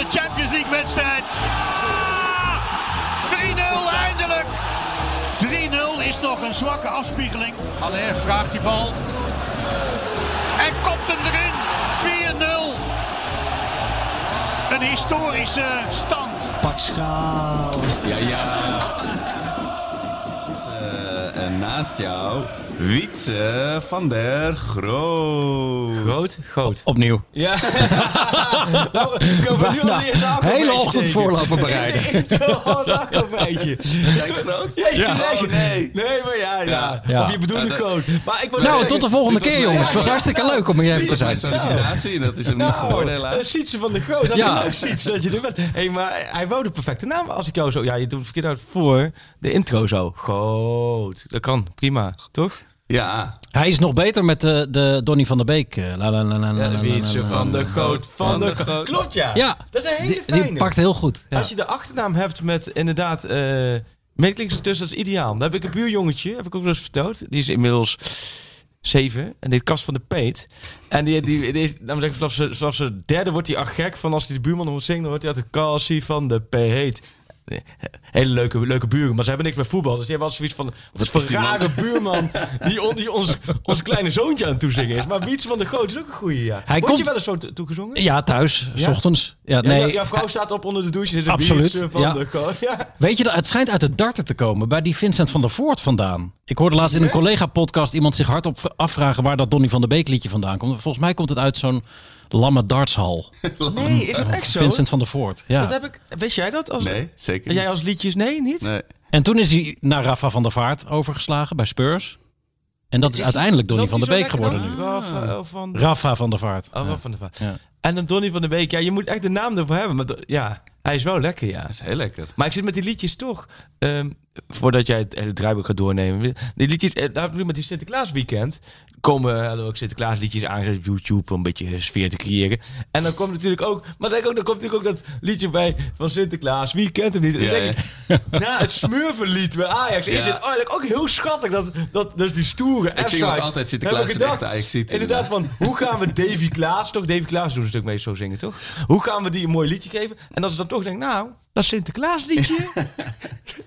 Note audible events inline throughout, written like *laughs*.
51ste Champions League wedstrijd. Ja! 3-0 eindelijk. 3-0 is nog een zwakke afspiegeling. Allaire vraagt die bal. En kopt hem erin. 4-0. Een historische stand. Pak schaal. Ja, ja. Dus, eh, en naast jou, Wietse van der Groot. Groot? Groot. Opnieuw. Ja. *laughs* nou, we nu al Hele ochtend voorlopen bereiden. *laughs* Ik doe al een akkoordfeitje. Zijn groot? Ja, ja. Oh, nee. Nee, maar ja, ja. Ja. Of je bedoelt groot. Maar ik wil Nou, zeggen- tot de volgende keer jongens. Het was hartstikke leuk om hier even te zijn. sollicitatie, en dat is hem niet Nou, geworden dat helaas. is Sietse van de Groot. Dat is Ja. een leuk Siets dat je er bent. Hey, maar hij wou de perfecte naam. Als ik jou zo... Ja, je doet het verkeerd uit voor de intro zo. Groot. Dat kan. Prima. Toch? Ja, Hij is nog beter met de, de Donny van der Beek. eh, la, la, la, la, la, Wietse van de Groot. Van de Groot. Klopt, ja. Ja, Dat is een hele fijne. die pakt heel goed. Ja. Als je de achternaam hebt met inderdaad... eh Meeklinks ertussen, dat is ideaal. Dan heb ik een buurjongetje, heb ik ook wel eens verteld. Die is inmiddels zeven. En dit Kast van de Peet. En die, die, die is, laten we zeggen, vanaf zijn vanaf zijn derde wordt hij al gek van als hij de buurman hoort zingen. Dan wordt hij altijd Kassie van de Peet. Hele leuke, leuke buren, maar ze hebben niks met voetbal. Dus die hebben altijd zoiets van, wat is voor rare buurman die, on- die ons, ons kleine zoontje aan het toezingen is. Maar Wiets van de Groot is ook een goeie, ja. Hij Word komt- je wel eens zo to- toegezongen? Ja, thuis, s Ja? ochtends. Ja, Ja, nee. jou- jouw vrouw staat op onder de douche. Een Absoluut, van ja. de Groot. Ja. Weet je, het schijnt uit de darten te komen, bij die Vincent van der Voort vandaan. Ik hoorde laatst in een collega-podcast iemand zich hardop afvragen waar dat Donny van der Beek liedje vandaan komt. Volgens mij komt het uit zo'n lamme dartshal. *laughs* Nee, is het echt zo? Vincent van der Voort, ja. Dat heb ik, weet jij dat? Als, nee, zeker En niet. jij als liedjes? Nee, niet? Nee. En toen is hij naar Rafa van der Vaart overgeslagen bij Spurs. En dat is, uiteindelijk Donny van der Beek geworden nu. Rafael van de Rafa van der Vaart. Oh, Rafa van de Vaart. Ja. En dan Donny van de Beek. Ja, je moet echt de naam ervoor hebben. Maar ja, hij is wel lekker, ja. Is heel lekker. Maar ik zit met die liedjes toch. ehm, voordat jij het hele draaiboek gaat doornemen. Die liedjes, eh, daar met die Sinterklaas weekend. Komen er ook Sinterklaas liedjes aangezet op YouTube om een beetje sfeer te creëren. En dan komt natuurlijk ook, maar dan, ook, dan komt natuurlijk ook dat liedje bij van Sinterklaas. Wie kent hem niet? Ja, denk ik, *laughs* na het smurvenlied bij Ajax is Ja. het eigenlijk ook heel schattig dat, dat, dat is die stoere Ik zing ook altijd Sinterklaas gedacht, Inderdaad, inderdaad. van hoe gaan we Davy Klaas, toch? Davy Klaas doet ook meestal zo zingen, toch? Hoe gaan we die een mooi liedje geven? En als ze dan toch denken, nou, dat Sinterklaas liedje. *laughs*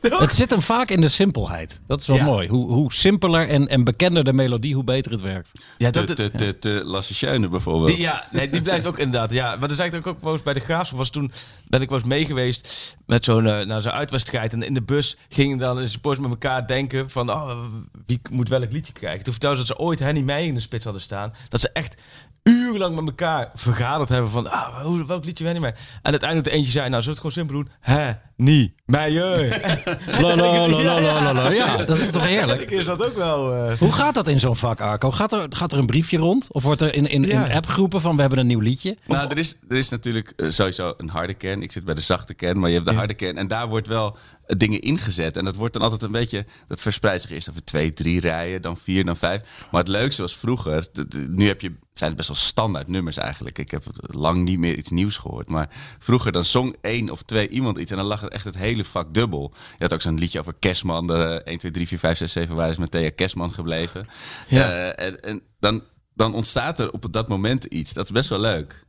Het zit hem vaak in de simpelheid. Dat is wel Ja. mooi. Hoe, hoe simpeler en, en bekender de melodie, hoe beter het werkt. ja, De, de, de, de Lasse bijvoorbeeld. Die, ja, nee, die blijft ook inderdaad. Ja, maar dan zei ik ook wel eens bij de Graafschap was toen ben ik wel eens mee geweest met zo'n naar zo'n uitwedstrijd en in de bus gingen dan de supporters met elkaar denken van oh, wie moet welk liedje krijgen. Toen vertelden ze dat ze ooit Henny Meijer in de spits hadden staan, dat ze echt urenlang met elkaar vergaderd hebben van ah, welk liedje Henny Meijer. En uiteindelijk de eentje zei nou zullen we het gewoon simpel doen, Henny Meijer. *laughs* La, la, la, la, la, la, la. Ja, dat is toch heerlijk. Eigenlijk is dat ook wel. eh, Hoe gaat dat in zo'n vak, Arco? Gaat er, gaat er een briefje rond? Of wordt er in, in, Ja. in appgroepen van we hebben een nieuw liedje? Nou, er is, er is natuurlijk eh, sowieso een harde kern. Ik zit bij de zachte kern, maar je hebt de harde kern. En daar wordt wel eh, dingen ingezet. En dat wordt dan altijd een beetje... Dat verspreidt zich eerst over twee, drie rijen, dan vier, dan vijf. Maar het leukste was vroeger... Nu heb je, zijn het best wel standaard nummers eigenlijk. Ik heb lang niet meer iets nieuws gehoord. Maar vroeger dan zong één of twee iemand iets... en dan lag het echt het hele vak dubbel. Je had ook zo'n liedje over Kerstman. De 1, 2, 3, 4, 5, 6, 7... Waar is met Thea Kerstman gebleven? Ja. Eh, en en dan, dan ontstaat er op dat moment iets. Dat is best wel leuk.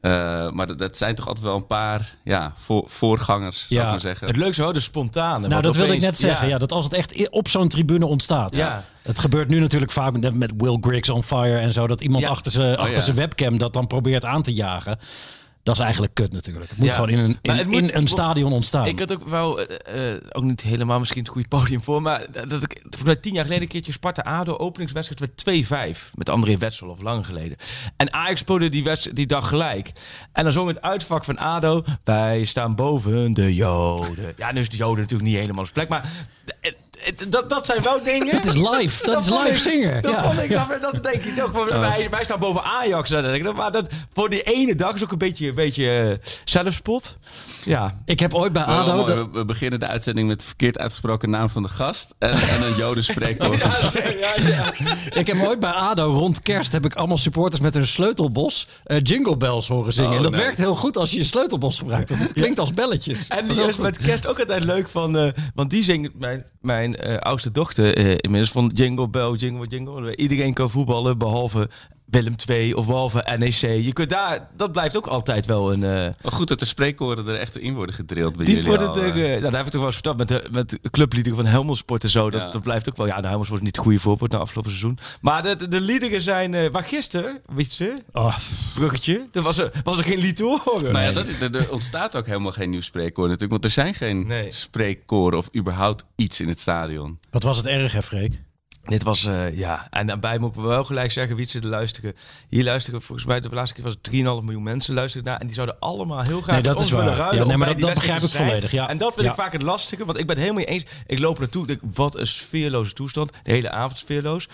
Eh, maar dat, dat zijn toch altijd wel een paar ja, voor, voorgangers, zou ik Ja, maar zeggen. het leukste hoor, de spontane. Nou, dat wilde ik opeens- net zeggen. Ja. dat als het echt op zo'n tribune ontstaat. Ja. Het gebeurt nu natuurlijk vaak met, met Will Griggs on fire en zo. Dat iemand Ja. achter zijn achter Oh, ja. zijn webcam dat dan probeert aan te jagen. Dat is eigenlijk kut natuurlijk. Het moet Ja. gewoon in een, in, het moet- in een stadion ontstaan. Ik had ook wel, eh, eh, ook niet helemaal misschien het goede podium voor, maar dat ik mij tien jaar geleden een keertje Sparta-Ado openingswedstrijd werd 2-5 met André Wetsel of lang geleden. En Ajax speelde die, die dag gelijk. En dan zong het uitvak van Ado, wij staan boven de Joden. Ja, nu is de Joden natuurlijk niet helemaal op plek, maar het, dat, dat zijn wel *laughs* dingen. Het is live. Dat is live ik- zingen. Dat, Ja. vond ik, dat, dat denk ik ook. Wij, wij staan boven Ajax. dan denk ik. Maar dat, voor die ene dag is ook een beetje, een beetje eh, zelfspot. Ja. Ik heb ooit bij ADO... dat- we, beginnen de uitzending met de verkeerd uitgesproken naam van de gast. En, en een joden spreekwoord. *laughs* Ik heb ooit bij ADO rond kerst heb ik allemaal supporters met hun sleutelbos eh, jingle bells horen zingen. Oh, en dat nee. werkt heel goed als je je sleutelbos gebruikt. Want het klinkt als belletjes. En Dat is die is met kerst ook altijd leuk van... eh, want die zingt... Mijn, mijn eh, oudste dochter eh, inmiddels van Jingle Bell, Jingle Jingle. Iedereen kan voetballen behalve Willem II of behalve NEC. Je kunt daar... Dat blijft ook altijd wel een... eh, Maar goed dat de spreekwoorden er echt in worden gedrild bij die jullie worden al, er, eh. eh, nou, daar hebben we toch wel eens verteld met de, met de clubliederen van Helmelsport en zo. Dat, Ja. dat blijft ook wel. Ja, de Helmelsport is niet het goede voorbeeld na afgelopen seizoen. Maar de, de, de liederen zijn... eh maar gisteren, weet je, Oh, bruggetje, er was er, was er geen lied te horen. Nou ja, dat is, er, er ontstaat ook helemaal geen nieuw spreekkoor natuurlijk. Want er zijn geen Nee. spreekkoren of überhaupt iets in het stadion. wat was het erg, hè, Freek? Dit was, eh, ja, en daarbij moet ik wel gelijk zeggen, wie ze er luisteren. Hier luisteren volgens mij, de laatste keer was het 3,5 miljoen mensen luisteren naar. En die zouden allemaal heel graag Nee, dat is willen waar. ruilen Ja, nee, maar dat- dat begrijp ik zijn. volledig, ja. En dat vind ik vaak het lastige, want ik ben het helemaal mee eens. Ik loop naartoe, denk, wat een sfeerloze toestand. De hele avond sfeerloos.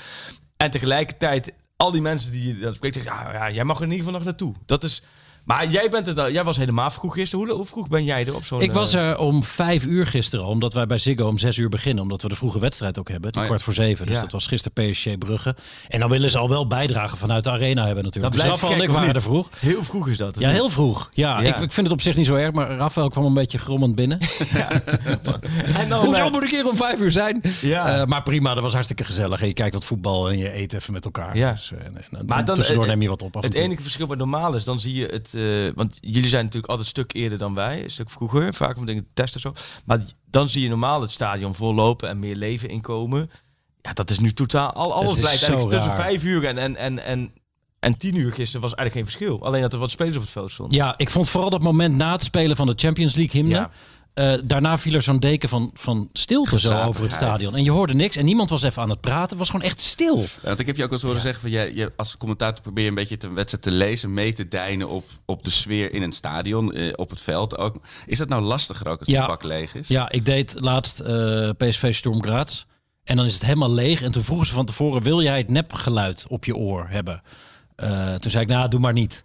En tegelijkertijd, al die mensen die je dan spreekt, zeggen, ja, ja, jij mag er in ieder geval nog naartoe. Dat is... Maar jij, bent er dan, jij was helemaal vroeg gisteren. Hoe, hoe vroeg ben jij er op zo'n... Ik was eh, er om vijf uur gisteren al, omdat wij bij Ziggo om zes uur beginnen. Omdat we de vroege wedstrijd ook hebben, die Oh kwart voor zeven. Dus Ja. dat was gisteren PSG Brugge. En dan willen ze al wel bijdragen vanuit de arena hebben natuurlijk. Dat dus Rafael en gek, ik of waren er vroeg. Heel vroeg is dat. Ja, heel vroeg. Ja, Ja. Ik, ik vind het op zich niet zo erg, maar Rafael kwam een beetje grommend binnen. *laughs* *laughs* En dan, Hoezo eh, moet ik hier om vijf uur zijn? Ja. Eh, maar prima, dat was hartstikke gezellig. En je kijkt wat voetbal en je eet even met elkaar. Ja. Dus, eh, en, en, Maar dan, tussendoor eh, neem je wat op. af en Het toe. enige verschil met normaal is, dan zie je het... eh, want jullie zijn natuurlijk altijd een stuk eerder dan wij. Een stuk vroeger, vaak om dingen te testen en zo. Maar dan zie je normaal het stadion vollopen en meer leven inkomen. Ja, dat is nu totaal... Al, alles zo eigenlijk tussen raar. vijf uur en, en, en, en, en tien uur gisteren was eigenlijk geen verschil. Alleen dat er wat spelers op het veld stonden. Ja, ik vond vooral dat moment na het spelen van de Champions League hymne. Ja. Eh, daarna viel er zo'n deken van, van stilte zo over het stadion. En je hoorde niks en niemand was even aan het praten. Het was gewoon echt stil. Ja, want ik heb je ook al eens horen zeggen van jij, je, als commentator probeer je een beetje de wedstrijd te lezen, mee te deinen op, op de sfeer in een stadion, eh, op het veld ook. Is dat nou lastiger ook als Ja. het pak leeg is? Ja, ik deed laatst eh, PSV Storm Graz. En dan is het helemaal leeg. En toen vroegen ze van tevoren, wil jij het nepgeluid op je oor hebben? Eh, toen zei ik, nou, doe maar niet.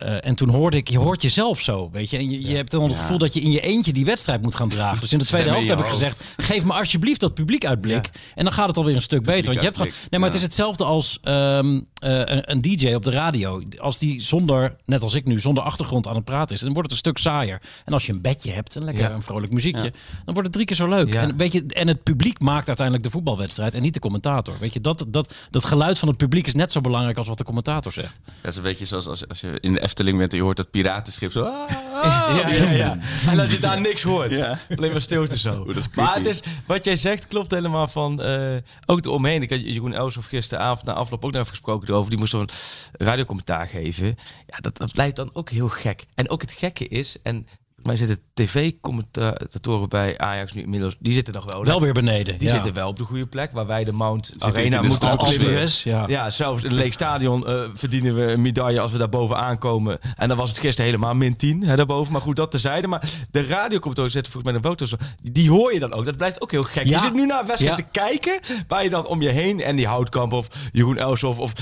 Eh, en toen hoorde ik, je hoort jezelf zo, weet je. En je, je hebt dan het Ja. gevoel dat je in je eentje die wedstrijd moet gaan dragen. Dus in de tweede Stem helft heb ik hoofd. gezegd, geef me alsjeblieft dat publiek uitblik. En dan gaat het alweer een stuk beter. Want je hebt gewoon, nee, maar het is hetzelfde als ehm, eh, een, een DJ op de radio. Als die zonder, net als ik nu, zonder achtergrond aan het praten is, dan wordt het een stuk saaier. En als je een bedje hebt, een lekker Ja. een vrolijk muziekje, dan wordt het drie keer zo leuk. Ja. En, weet je, en het publiek maakt uiteindelijk de voetbalwedstrijd en niet de commentator. Weet je, dat, dat, dat geluid van het publiek is net zo belangrijk als wat de commentator zegt. Dat is een beetje zoals als, als je in de Efteling bent en je hoort dat piratenschip zo. ah, *laughs* Ja, ja, ja. En dat je daar niks hoort. Ja. Alleen maar stilte zo. Oeh, dat is maar het is, wat jij zegt klopt helemaal van... eh, ook de omheen. Ik had Jeroen Elshoff gisteravond na afloop ook nog even gesproken erover. Die moest zo'n radiocommentaar geven. Ja, dat, dat blijft dan ook heel gek. En ook het gekke is... En mij zitten tv-commentatoren bij Ajax nu inmiddels... Die zitten nog wel... Wel weer beneden. Die ja. zitten wel op de goede plek. Waar wij de Mount Zitten Arena moeten. Alvarez, ja. Ja, zelfs in een leeg stadion eh, verdienen we een medaille als we daar bovenaan komen. En dan was het gisteren helemaal min 10 hè, daarboven. Maar goed, dat tezijde. Maar de radiocommentatoren zitten volgens mij een foto. Die hoor je dan ook. Dat blijft ook heel gek. Ja. Je zit nu naar een wedstrijd te kijken. Waar je dan om je heen. En die Houtkamp of Jeroen Elshoff of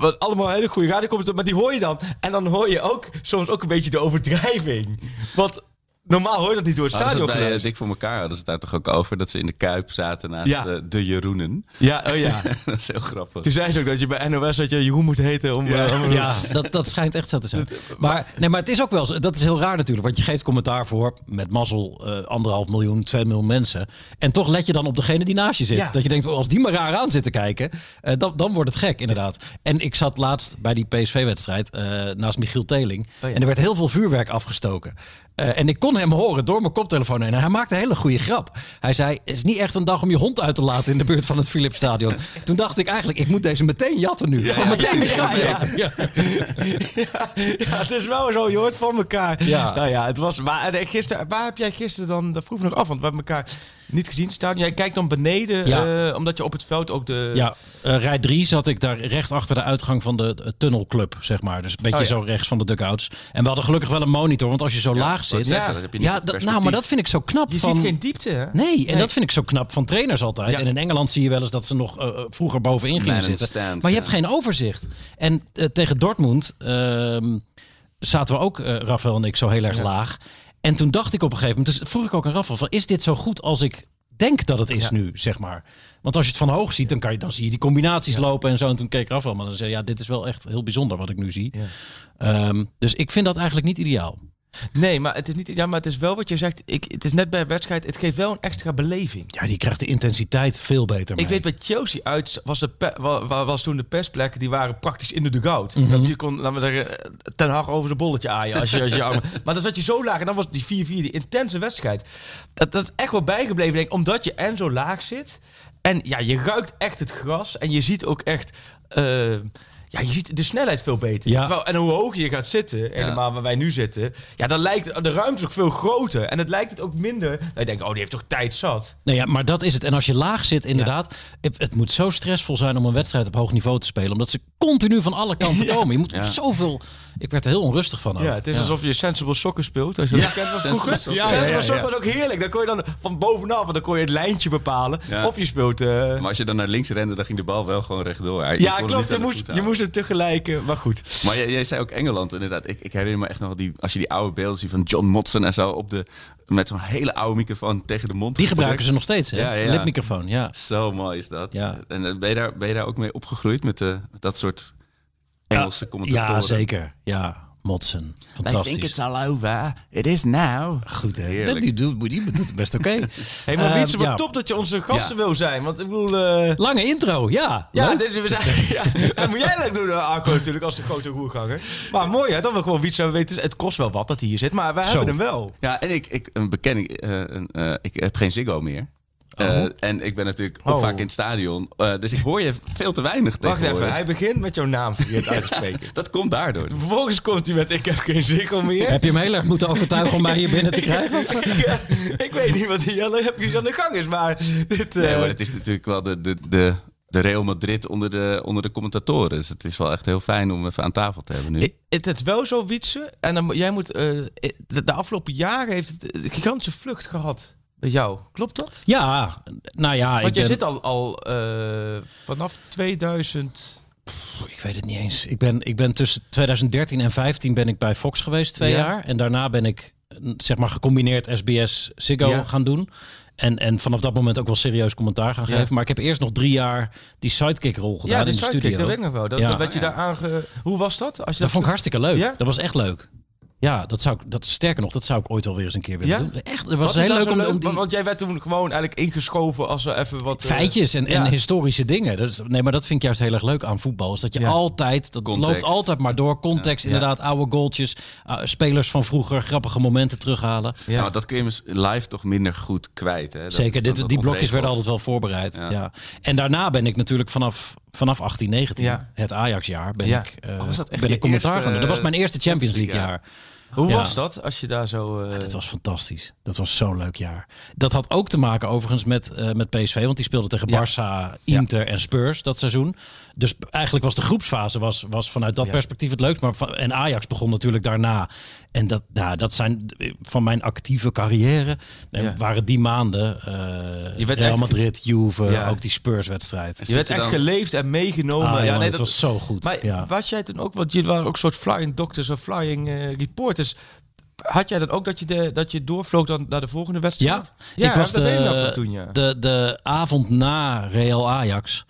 wat allemaal hele goede radiocommentatoren. Maar die hoor je dan. En dan hoor je ook soms ook een beetje de overdrijving. Want normaal hoor je dat niet door het stadion het bij eh. Dik voor elkaar hadden ze het daar toch ook over dat ze in de Kuip zaten naast Ja. eh, de Jeroenen. Ja, oh ja. *laughs* dat is heel grappig. Toen zei ze ook dat je bij NOS dat je Jeroen moet heten om... eh, om- Ja, dat, dat schijnt echt zo te zijn. Maar, nee, maar het is ook wel zo. Dat is heel raar natuurlijk. Want je geeft commentaar voor met mazzel eh, anderhalf miljoen, twee miljoen mensen. En toch let je dan op degene die naast je zit. Ja. Dat je denkt, oh, als die maar raar aan zit te kijken, eh, dan, dan wordt het gek inderdaad. En ik zat laatst bij die PSV-wedstrijd eh, naast Michiel Teling. ja. En er werd heel veel vuurwerk afgestoken. Eh, en ik kon hem horen door mijn koptelefoon heen. En hij maakte een hele goede grap. Hij zei, het is niet echt een dag om je hond uit te laten in de buurt van het Philipsstadion. *laughs* Toen dacht ik eigenlijk, ik moet deze meteen jatten nu. Ja. jatten. Ja. Ja, *laughs* ja, het is wel zo. Je hoort van elkaar. Ja. Nou ja, het was. Maar eh, gisteren, waar heb jij gisteren dan? Dat vroeg ik nog af, want we hebben elkaar Niet gezien staan. Jij kijkt dan beneden, Ja. eh, omdat je op het veld ook de... Ja, eh, rij 3 zat ik daar recht achter de uitgang van de tunnelclub, zeg maar. Dus een beetje Oh, ja. zo rechts van de dugouts. En we hadden gelukkig wel een monitor, want als je zo laag zit... Ja, heb je niet dat, nou, maar dat vind ik zo knap Je van... ziet geen diepte, hè? Nee, en Nee. dat vind ik zo knap van trainers altijd. Ja. En in Engeland zie je wel eens dat ze nog eh, vroeger bovenin gingen zitten. maar je ja. hebt geen overzicht. En tegen Dortmund ehm, zaten we ook, eh Rafael en ik, zo heel erg laag. En toen dacht ik op een gegeven moment, dus vroeg ik ook aan Rafael van, is dit zo goed als ik denk dat het is Ja. nu, zeg maar. Want als je het van hoog ziet, dan, kan je, dan zie je die combinaties lopen en zo. En toen keek Rafael, maar dan zei ja, dit is wel echt heel bijzonder wat ik nu zie. Ja. Ehm, dus ik vind dat eigenlijk niet ideaal. Nee, maar het is niet. Ja, maar het is wel wat je zegt. Ik, het is net bij een wedstrijd. Het geeft wel een extra beleving. Ja, die krijgt de intensiteit veel beter Ik mee. weet bij Chelsea uit was, de pe- was toen de persplekken die waren praktisch in de dugout. Mhm. Je kon, laten we zeggen, ten hag over de bolletje aaien. Als je, als je armen- *laughs* maar dan zat je zo laag en dan was die 4-4, die intense wedstrijd. Dat, dat is echt wel bijgebleven, denk ik, omdat je en zo laag zit. En ja, je ruikt echt het gras en je ziet ook echt... eh, ja, je ziet de snelheid veel beter. Ja. Terwijl, en hoe hoger je gaat zitten, helemaal waar wij nu zitten, ja, dan lijkt de ruimte ook veel groter. En het lijkt het ook minder. Dat je denkt, oh, die heeft toch tijd zat. Nee, ja, maar dat is het. En als je laag zit, inderdaad, het, het moet zo stressvol zijn om een wedstrijd op hoog niveau te spelen. Omdat ze continu van alle kanten *laughs* komen. Je moet Ja. zoveel... Ik werd er heel onrustig van. ook. Ja, het is alsof je Sensible Soccer speelt. Als je dat kent van Sensible. Soccer. Ja, Sensible ja, ja, Soccer ja. was ook heerlijk. Dan kon je dan van bovenaf, want dan kon je het lijntje bepalen. Ja. Of je speelt... eh, Maar als je dan naar links rende, dan ging de bal wel gewoon rechtdoor. Hij- ja, klopt. Je moest, je moest hem tegelijk... eh, maar goed. Maar jij, jij zei ook Engeland, inderdaad. Ik, ik herinner me echt nog die, als je die oude beelden ziet van John Motson en zo op de, met zo'n hele oude microfoon tegen de mond. Die gebruiken ze nog steeds, hè? Ja, ja. Lipmicrofoon, ja. Zo mooi is dat. Ja. En eh, ben je, daar, ben je daar ook mee opgegroeid met, eh, met dat soort Engelse commentatoren? Ja, zeker. Ja, Motsen. Fantastisch. all over. It is now. Goed, hè? Heerlijk. Die doet, die doet het best oké. *laughs* Hey, maar Ehm, wat ja. top dat je onze gasten Ja. wil zijn. Want ik bedoel... eh, Lange intro, ja. ja, Leuk. dit, we zijn, *laughs* ja, dat moet jij leuk doen, eh, Arco, natuurlijk, als de grote roerganger. Maar mooi, hè, dat we gewoon Wietse weten. Het kost wel wat dat hij hier zit, maar wij Zo. hebben hem wel. Ja, en ik, ik een bekenning, eh, een, eh, ik heb geen Ziggo meer. Eh, en ik ben natuurlijk Oh. vaak in het stadion. eh, dus ik hoor je veel te weinig Wacht tegenwoordig. even, hij begint met jouw naam verkeerd uit te spreken. *laughs* Dat komt daardoor. Vervolgens komt hij met ik heb geen zikkel meer. Heb je hem heel erg moeten overtuigen om mij hier binnen te krijgen? *laughs* Ik, eh, ik weet niet wat hier aan de, aan de gang is, maar dit... eh, Nee, maar het is natuurlijk wel de, de, de, de Real Madrid onder de, onder de commentatoren. Dus het is wel echt heel fijn om even aan tafel te hebben nu. i- het is wel zo, Wietse. En dan, jij moet... eh, de, de afgelopen jaren heeft het een gigantische vlucht gehad bij jou. Klopt dat? Ja, nou ja. ik Want jij ben- zit al, al eh, vanaf 2000... Ik weet het niet eens. Ik ben, ik ben tussen 2013 en 15 ben ik bij Fox geweest, twee Ja. jaar. En daarna ben ik, eh, zeg maar, gecombineerd SBS Ziggo Ja. gaan doen. En, en vanaf dat moment ook wel serieus commentaar gaan Ja. geven. Maar ik heb eerst nog drie jaar die sidekick-rol gedaan Ja, in de sidekick, studio. dat weet ik nog wel. Dat, Ja. dat je daar aange... Hoe was dat? Als je Dat vond ik hartstikke leuk. Ja? Dat was echt leuk. Ja, dat zou ik, dat, sterker nog, dat zou ik ooit wel weer eens een keer willen Ja? doen. Echt, het Wat was heel leuk om, leuk? om die Want- jij werd toen gewoon eigenlijk ingeschoven als we even wat... eh, feitjes en, historische dingen. Dat is, nee, maar dat vind ik juist heel erg leuk aan voetbal. Is dat je Ja. altijd, dat Context. loopt altijd maar door. Context, Ja. inderdaad, oude goaltjes. uh, spelers van vroeger, grappige momenten terughalen. Ja. Nou, dat kun je live toch minder goed kwijt. Hè? Dat- Zeker, dat- dit, dat die blokjes ontregelt. werden altijd wel voorbereid. Ja. Ja. En daarna ben ik natuurlijk vanaf, vanaf 18, 19, Ja. het Ajax-jaar, ben Ja. ik, eh, Oh, was dat echt ben ik commentaar eerste, gaan doen. Dat was mijn eh, eerste Champions League League jaar. Hoe Ja. was dat als je daar zo... eh, Het was fantastisch. Dat was zo'n leuk jaar. Dat had ook te maken overigens met, eh, met PSV. Want die speelde tegen. Barça, Inter en Spurs dat seizoen. Dus eigenlijk was de groepsfase was, was vanuit dat Ja. perspectief het leukst. Maar van, en Ajax begon natuurlijk daarna. En dat, nou, dat zijn van mijn actieve carrière. eh, Ja. Waren die maanden eh Je werd Real echt- Madrid, Juve, Ja. ook die Spurs-wedstrijd. Je werd je echt dan- geleefd en meegenomen. Ah, ja, jongen, nee, het dat was zo goed. Maar ja. was jij toen ook, want jullie waren ook soort flying doctors of flying eh, reporters. Had jij dan ook dat je, de, dat je doorvloog dan naar de volgende wedstrijd? Ja, ja ik was de, van toen, ja. de, de avond na Real Ajax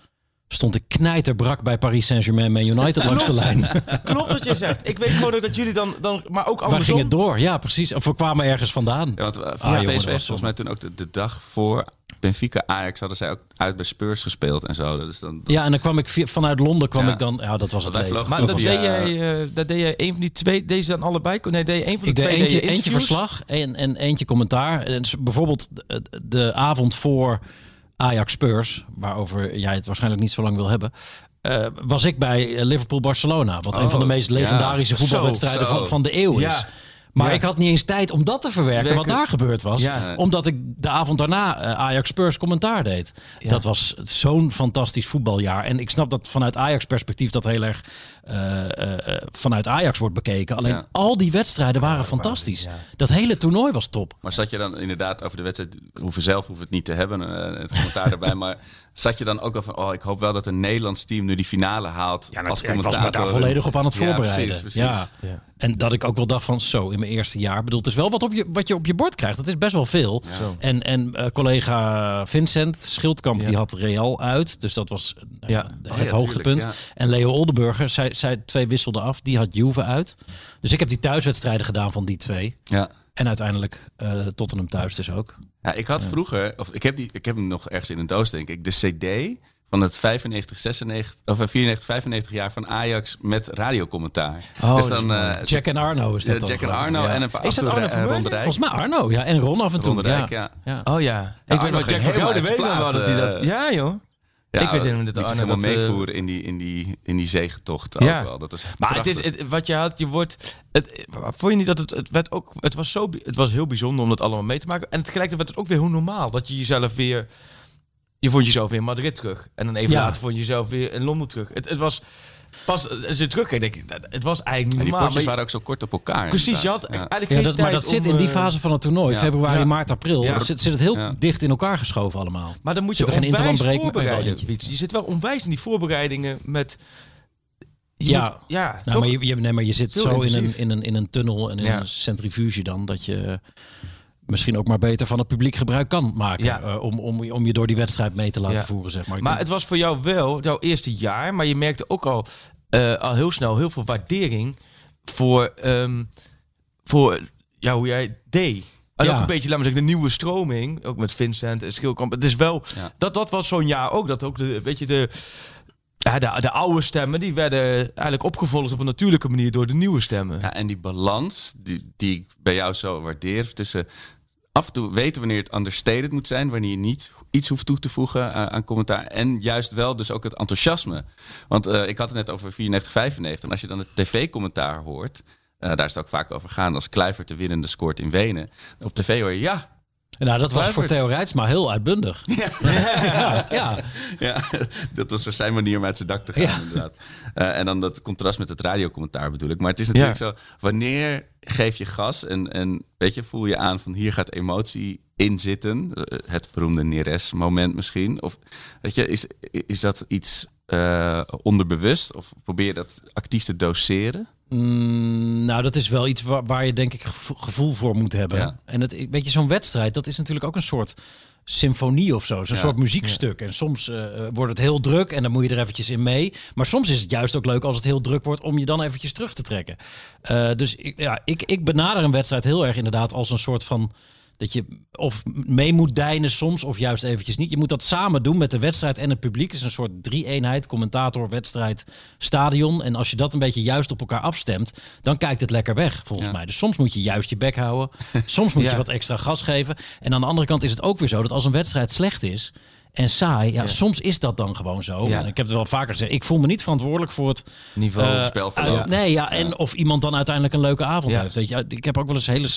stond ik knijterbrak bij Paris Saint-Germain Man United *laughs* langs de lijn. *laughs* Klopt wat je zegt. Ik weet gewoon ook dat jullie dan, dan maar ook Waar andersom. ging het door? Ja, precies. Of we kwamen ergens vandaan. Ja, want uh, Ah, dat PSV volgens mij toen ook de, de dag voor Benfica Ajax hadden zij ook uit bij Spurs gespeeld en zo. Dus dan, Ja, en dan kwam ik via- vanuit Londen kwam Ja. ik dan. Ja, dat was het leven. vlogen Maar toen dat via- deed, jij, eh, dat deed jij een van die twee, deze dan allebei? Nee, deed je een van de Ik deed twee eentje, verslag en, en eentje commentaar. En dus bijvoorbeeld de, de avond voor Ajax Spurs, waarover jij het waarschijnlijk niet zo lang wil hebben. eh, was ik bij Liverpool-Barcelona. Wat een Oh, van de meest ja. legendarische voetbalwedstrijden zo. van, van de eeuw is. Maar Ja. ik had niet eens tijd om dat te verwerken, wat daar gebeurd was. Ja. Omdat ik de avond daarna eh, Ajax Spurs commentaar deed. Ja. Dat was zo'n fantastisch voetbaljaar. En ik snap dat vanuit Ajax perspectief dat heel erg eh, eh, eh, vanuit Ajax wordt bekeken. Alleen Ja. al die wedstrijden waren fantastisch. ja. Dat hele toernooi was top. Maar zat je dan inderdaad over de wedstrijd, hoeven zelf hoeft het niet te hebben, eh, het commentaar erbij, *laughs* maar zat je dan ook al van, oh, ik hoop wel dat een Nederlands team nu die finale haalt Ja, als ik was me daar volledig op aan het Ja, voorbereiden. precies, precies. Ja. Ja. En dat ik ook wel dacht van zo, in mijn eerste jaar. Bedoel, het is wel wat, op je, wat je op je bord krijgt. Dat is best wel veel. En, en eh, collega Vincent Schildkamp, Ja. die had Real uit. Dus dat was eh, Ja. het Oh ja, hoogtepunt. tuurlijk, En Leo Oldenburger, zij, zij twee wisselden af. Die had Juve uit. Dus ik heb die thuiswedstrijden gedaan van die twee. Ja. En uiteindelijk eh Tottenham thuis dus ook. Ja, ik had vroeger, of ik heb, die, ik heb hem nog ergens in een doos, denk ik, de CD van het 95, 96, of eh, 94, 95 jaar van Ajax met radiocommentaar. Oh, dus dan eh, Jack en Arno is dat Jack en. Arno Ja. en een paar Is dat Arno eh, Rijk. Volgens mij Arno, ja. En Ron af en toe. Rijk, ja. ja. Oh ja. Ik weet nog, Jack van Gelder weet nog zijn wel dat hij dat... eh, Ja joh. Ja, Ik weet helemaal niet dat liet zich Arno helemaal eh, meevoeren in die, in die, in die zegentocht. Ja. Ook wel. Dat was echt Maar het is, het, wat je had, je wordt. Het, vond je niet dat het, het werd ook, het was zo, het was heel bijzonder om dat allemaal mee te maken. En tegelijkertijd werd het ook weer hoe normaal dat je jezelf weer, je vond jezelf weer in Madrid terug en dan even Ja. later vond je jezelf weer in Londen terug. Het, het was pas als je terug, denk ik, het was eigenlijk En niet die normaal. potjes maar je- waren ook zo kort op elkaar. precies, je had eigenlijk Ja, geen dat, maar dat zit in die eh, fase van het toernooi. ja. Februari, Ja. maart, april. Ja. Zit, zit het heel Ja. dicht in elkaar geschoven allemaal. Maar dan moet Zit je er geen onwijs bij voorbereiden. Je zit wel onwijs in die voorbereidingen met. je Ja. moet- ja. Nou, maar, je, je- nee, maar je zit zo in een, in, een, in een tunnel en in Ja. een centrifuge dan dat je misschien ook maar beter van het publiek gebruik kan maken. Ja. eh, om, om, om je door die wedstrijd mee te laten Ja. voeren, zeg maar. Ik Maar denk- het was voor jou wel jouw eerste jaar, maar je merkte ook al, eh, al heel snel heel veel waardering voor, ehm, voor ja, hoe jij deed. En Ja. ook een beetje, laten we zeggen, de nieuwe stroming, ook met Vincent en Schilkamp. Het is wel, Ja. dat, dat was zo'n jaar ook, dat ook de, weet je, de, ja, de, de oude stemmen, die werden eigenlijk opgevolgd op een natuurlijke manier door de nieuwe stemmen. Ja, en die balans die, die ik bij jou zo waardeer tussen af en toe weten wanneer het understated moet zijn, wanneer je niet iets hoeft toe te voegen aan, aan commentaar en juist wel dus ook het enthousiasme. Want eh, ik had het net over 94, 95 en als je dan het tv-commentaar hoort, eh, daar is het ook vaak over gaan als Kluivert de winnende scoort in Wenen. Op tv hoor je ja, nou, dat was voor. Theo Rijtsma heel uitbundig. Ja, *laughs* ja. *laughs* Ja, dat was voor zijn manier om uit zijn dak te gaan, Ja. inderdaad. Eh, en dan dat contrast met het radiocommentaar bedoel ik. Maar het is natuurlijk zo, wanneer geef je gas en, en weet je, voel je aan van hier gaat emotie in zitten. Eh, Het beroemde Neres-moment misschien. Of weet je, is, is dat iets eh, onderbewust? Of probeer je dat actief te doseren? Mm, nou, dat is wel iets waar, waar je denk ik gevo- gevoel voor moet hebben. Ja. En het, weet je, zo'n wedstrijd, dat is natuurlijk ook een soort symfonie of zo. Zo'n Ja. soort muziekstuk. En soms eh, wordt het heel druk en dan moet je er eventjes in mee. Maar soms is het juist ook leuk als het heel druk wordt om je dan eventjes terug te trekken. Eh, dus ik, ja, ik, ik benader een wedstrijd heel erg inderdaad als een soort van... Dat je of mee moet deinen soms, of juist eventjes niet. Je moet dat samen doen met de wedstrijd en het publiek. Het is een soort drie-eenheid, commentator, wedstrijd, stadion. En als je dat een beetje juist op elkaar afstemt, dan kijkt het lekker weg, volgens Ja. mij. Dus soms moet je juist je bek houden. Soms moet *laughs* je wat extra gas geven. En aan de andere kant is het ook weer zo dat als een wedstrijd slecht is en saai, ja, Ja. soms is dat dan gewoon zo. Ja. Ik heb het wel vaker gezegd. Ik voel me niet verantwoordelijk voor het Niveau. eh, spelverloop. uit- nee, ja, en of iemand dan uiteindelijk een leuke avond heeft. Weet je, ik heb ook wel eens hele,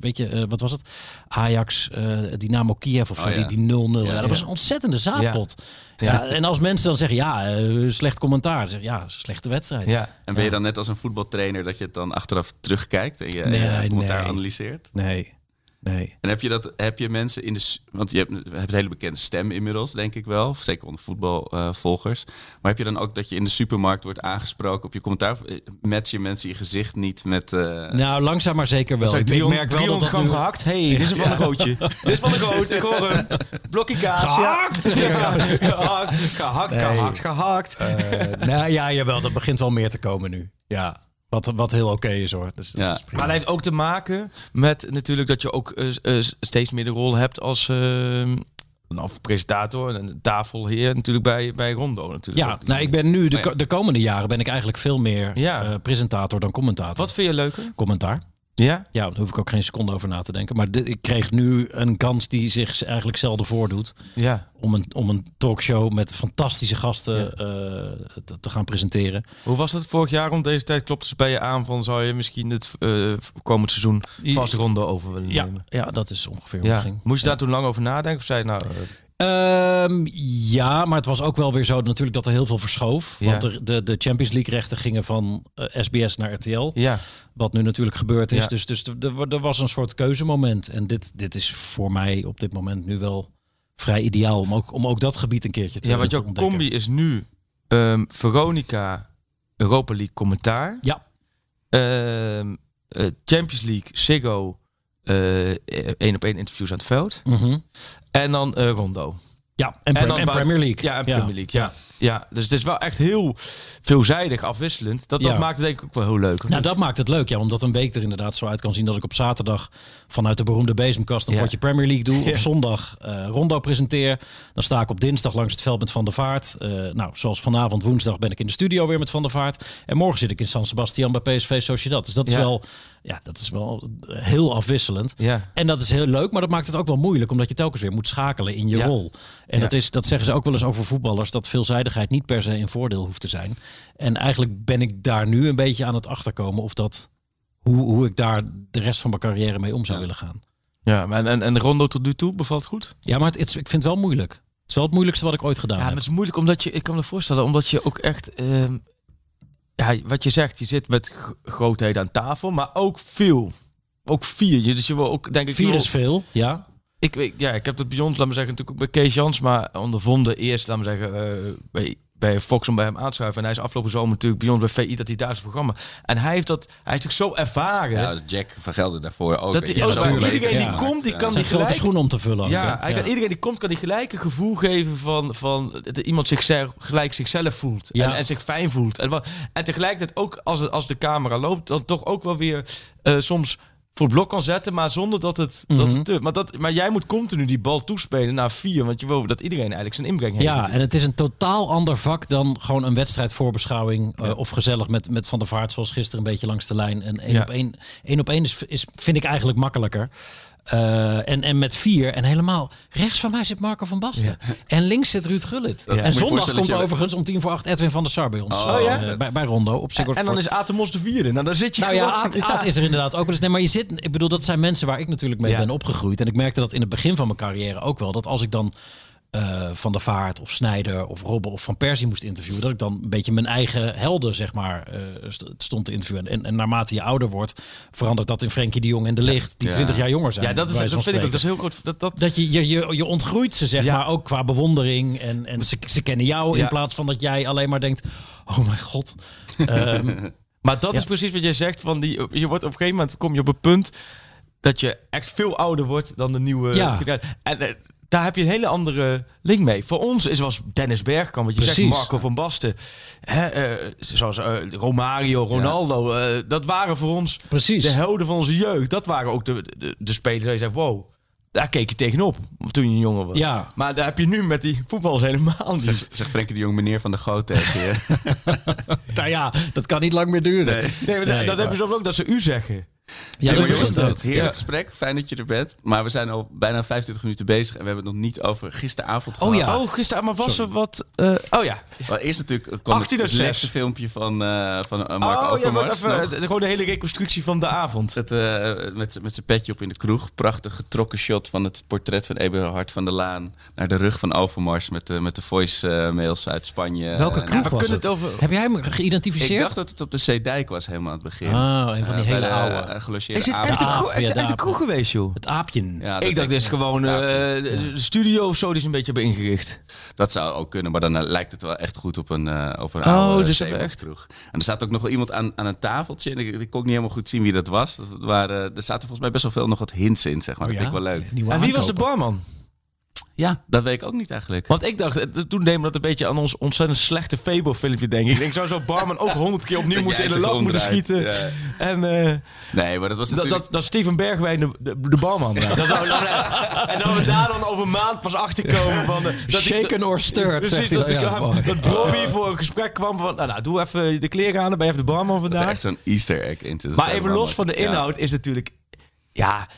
weet je, eh, wat was het? Ajax, eh, Dynamo Kiev of zo, Oh, die, die 0-0. Ja, dat was een ontzettende zaadpot. Ja. En als mensen dan zeggen, ja, eh, slecht commentaar. Zeg ja, slechte wedstrijd. ja. En ben je dan net als een voetbaltrainer dat je het dan achteraf terugkijkt en je Nee, eh, commentaar nee. analyseert? Nee, nee. En heb je dat? Heb je mensen in de? Want je hebt, je hebt een hele bekende stem inmiddels, denk ik wel, zeker onder voetbalvolgers. maar heb je dan ook dat je in de supermarkt wordt aangesproken op je commentaar? Eh, Match je mensen je gezicht niet met? eh, Nou, langzaam maar zeker wel. Ik, ik 300, merk wel dat 300 dat nu... gehakt. hey, dit is een van de gootje. *laughs* dit is van de goot, ik hoor hem. Blokje kaas. Gehakt! Ja. gehakt, gehakt, gehakt, gehakt. Eh, nou ja, jawel, dat begint wel meer te komen nu. Ja, wat, wat heel oké is hoor. Dus dat Ja. is prima. Maar dat heeft ook te maken met natuurlijk dat je ook eh, eh, steeds meer de rol hebt als nou, presentator en tafelheer natuurlijk bij, bij Rondo natuurlijk. Ja, ook. nou, ik ben nu, de, de komende jaren ben ik eigenlijk veel meer Ja. eh, presentator dan commentator. Wat vind je leuker? Commentaar. Ja? Ja, daar hoef ik ook geen seconde over na te denken. Maar dit- ik kreeg nu een kans die zich eigenlijk zelden voordoet. Ja. Om een, om een talkshow met fantastische gasten eh, te, te gaan presenteren. Hoe was het vorig jaar rond deze tijd? Klopte ze bij je aan van zou je misschien het eh, komend seizoen vast ronde over willen Ja, nemen? ja, dat is ongeveer hoe het Ja. ging. Moest je daar toen lang over nadenken? Of zei je nou... eh, Ehm, ja, maar het was ook wel weer zo natuurlijk dat er heel veel verschoof. Ja. Want er- de, de Champions League rechten gingen van eh, SBS naar RTL. ja. Wat nu natuurlijk gebeurd is. Ja. Dus, dus er, was een soort keuzemoment. En dit, dit is voor mij op dit moment nu wel vrij ideaal. Om ook, om ook dat gebied een keertje te ja, want jouw combi is nu ehm, Veronica Europa League commentaar. Ja, Ehm, eh, Champions League, Ziggo, eh, één op één interviews aan het veld. mhm. En dan eh, Rondo. ja. En, dan en Premier League. Ja, en Premier League. Ja. Ja. dus het is wel echt heel veelzijdig afwisselend. Dat, dat maakt het denk ik ook wel heel leuk. Nou, dat maakt het leuk, ja. Omdat een week er inderdaad zo uit kan zien dat ik op zaterdag vanuit de beroemde bezemkast een Ja. potje Premier League doe. *laughs* Ja. Op zondag eh, Rondo presenteer. Dan sta ik op dinsdag langs het veld met Van der Vaart. Eh, nou, zoals vanavond woensdag ben ik in de studio weer met Van der Vaart. En morgen zit ik in San Sebastian bij PSV Sociedad. Dus dat is wel, ja, dat is wel heel afwisselend. Ja. En dat is heel leuk, maar dat maakt het ook wel moeilijk, omdat je telkens weer moet schakelen in je rol. En dat, is, dat zeggen ze ook wel eens over voetballers, dat niet per se een voordeel hoeft te zijn. En eigenlijk ben ik daar nu een beetje aan het achterkomen of dat, hoe, hoe ik daar de rest van mijn carrière mee om zou willen gaan. Ja, en, en, en Rondo tot nu toe bevalt goed? Ja, maar het, is- ik vind het wel moeilijk. Het is wel het moeilijkste wat ik ooit gedaan Ja, heb. het is moeilijk omdat je, ik kan me voorstellen, omdat je ook echt, ehm, ja, wat je zegt, je zit met grootheden aan tafel, maar ook veel. Ook vier. Je, dus je wil ook, denk ik, Vier is veel, ja. Ik, weet- ja, ik heb dat bij ons, laat me zeggen, natuurlijk ook bij Kees Jans, maar ondervonden eerst, laat me zeggen, eh, bij, bij Fox om bij hem aanschuiven. En hij is afgelopen zomer natuurlijk bij ons bij VI, dat hij daar is programma. En hij heeft dat, hij is natuurlijk zo ervaren. Ja, dus Jack van Gelder daarvoor ook. Dat je, ook leuk iedereen die komt, die ja. kan zijn die grote gelijk- schoenen om te vullen. ook, Ja, hij kan, iedereen die komt, kan die gelijke gevoel geven van, van dat iemand zichzelf, gelijk zichzelf voelt. Ja. En, en zich fijn voelt. En, en tegelijkertijd ook als, als de camera loopt, dan toch ook wel weer eh, soms voor het blok kan zetten, maar zonder dat het, dat Mhm. het te... Maar, dat, maar jij moet continu die bal toespelen naar vier, want je wil dat iedereen eigenlijk zijn inbreng heeft. Ja, natuurlijk. en het is een totaal ander vak dan gewoon een wedstrijdvoorbeschouwing. eh, of gezellig met, met Van der Vaart, zoals gisteren een beetje langs de lijn. En één Ja. op één, één op één is, is, vind ik eigenlijk makkelijker. Eh, en, en met vier. En helemaal rechts van mij zit Marco van Basten. En links zit Ruud Gullit. En zondag komt overigens om tien voor acht Edwin van der Sar bij ons. Oh, eh, bij, bij Rondo op Ziggo en, en dan is Atemos de vierde. Nou, dan zit je Nou ja, Aad, Aad is er inderdaad ook wel eens. Nee, maar je zit, ik bedoel, dat zijn mensen waar ik natuurlijk mee ben opgegroeid. En ik merkte dat in het begin van mijn carrière ook wel. Dat als ik dan eh, Van der Vaart of Snijder of Robben of Van Persie moest interviewen. Dat ik dan een beetje mijn eigen helden, zeg maar, eh, st- stond te interviewen. En, en naarmate je ouder wordt, verandert dat in Frenkie de Jong en De Licht. Die Ja. 20 jaar jonger zijn. Ja, dat, is, dat vind ik ook. Dat is heel goed. Dat, dat, Dat je, je, je, je ontgroeit ze, zeg Ja. maar, ook qua bewondering. En, en ze, ze kennen jou Ja. in plaats van dat jij alleen maar denkt... Oh mijn god. Ehm, *laughs* Maar dat Ja. is precies wat jij zegt. Van die, je wordt op een gegeven moment kom je op een punt dat je echt veel ouder wordt dan de nieuwe. Ja. En eh, daar heb je een hele andere link mee. Voor ons is was Dennis Bergkamp, wat je zegt. Marco van Basten, hè, eh, zoals eh, Romario, Ronaldo. eh, dat waren voor ons precies. de helden van onze jeugd. Dat waren ook de, de, de spelers waar je zegt, wow. Daar keek je tegenop toen je jonger was. Ja. Maar daar heb je nu met die voetballers helemaal niet. Zegt, zegt Frenkie de Jong meneer van de Goot tegen je. *laughs* Nou ja, dat kan niet lang meer duren. Nee. Nee, maar Nee, dan heb maar- je soms ook dat ze u zeggen. Ja, dat jongens, ook. Heerlijk Ja. gesprek, fijn dat je er bent. Maar we zijn al bijna 25 minuten bezig en we hebben het nog niet over gisteravond Oh gehad. ja. Oh, gisteren, maar was Sorry. er wat... eh, oh ja. Maar eerst natuurlijk kwam 18 het, en het 6. lekste filmpje van, eh van eh, Mark oh, ja, Overmars. wat even, gewoon de hele reconstructie van de avond. Het, met, met zijn petje op in de kroeg. Prachtig getrokken shot van het portret van Eberhard van der Laan. Naar de rug van Overmars met de, met de voice eh, mails uit Spanje. Welke En- kroeg was kunnen het? het over- Heb jij hem Ik geïdentificeerd? dacht dat het op de Zeedijk was helemaal aan het begin. Ah, een van die hele de, oude. Eh, gelogeerde Is het echt kroeg, is het de echt kroeg geweest, joh? Het aapje. Ja, dat ik dacht denk dus gewoon eh, Ja. de, de studio of zo die ze een beetje hebben ingericht. Dat zou ook kunnen, maar dan eh, lijkt het wel echt goed op een, eh op een Oh, oude dus dus hebben echt- kroeg. En er staat ook nog wel iemand aan, aan een tafeltje. En ik, ik kon ook niet helemaal goed zien wie dat was. Dat waren, er zaten volgens mij best wel veel nog wat hints in, zeg maar. Oh dat ja? vind ik wel leuk. Nieuwe En wie was de aankopen. barman? Ja, dat weet ik ook niet eigenlijk. Want ik dacht, eh, toen nemen we dat een beetje aan ons ontzettend slechte Febo-filmpje, denk ik. Ik denk, zou zo'n barman ook honderd keer opnieuw moeten in de loop moeten schieten. Ja. En eh, Nee, maar dat was dat, natuurlijk... dat, dat Steven Bergwijn de, de, de barman. *laughs* Dat zou- dat- en dat we daar dan over een maand pas achter komen van... dat ik- Shaken or stirred, Precies, zegt hij dat, dan. Ja, dat Bobby voor een gesprek kwam van... Nou, nou, doe even de kleren aan, dan ben je even de barman dat vandaag. echt zo'n easter egg in zit. Maar even los van de inhoud is natuurlijk... Ja,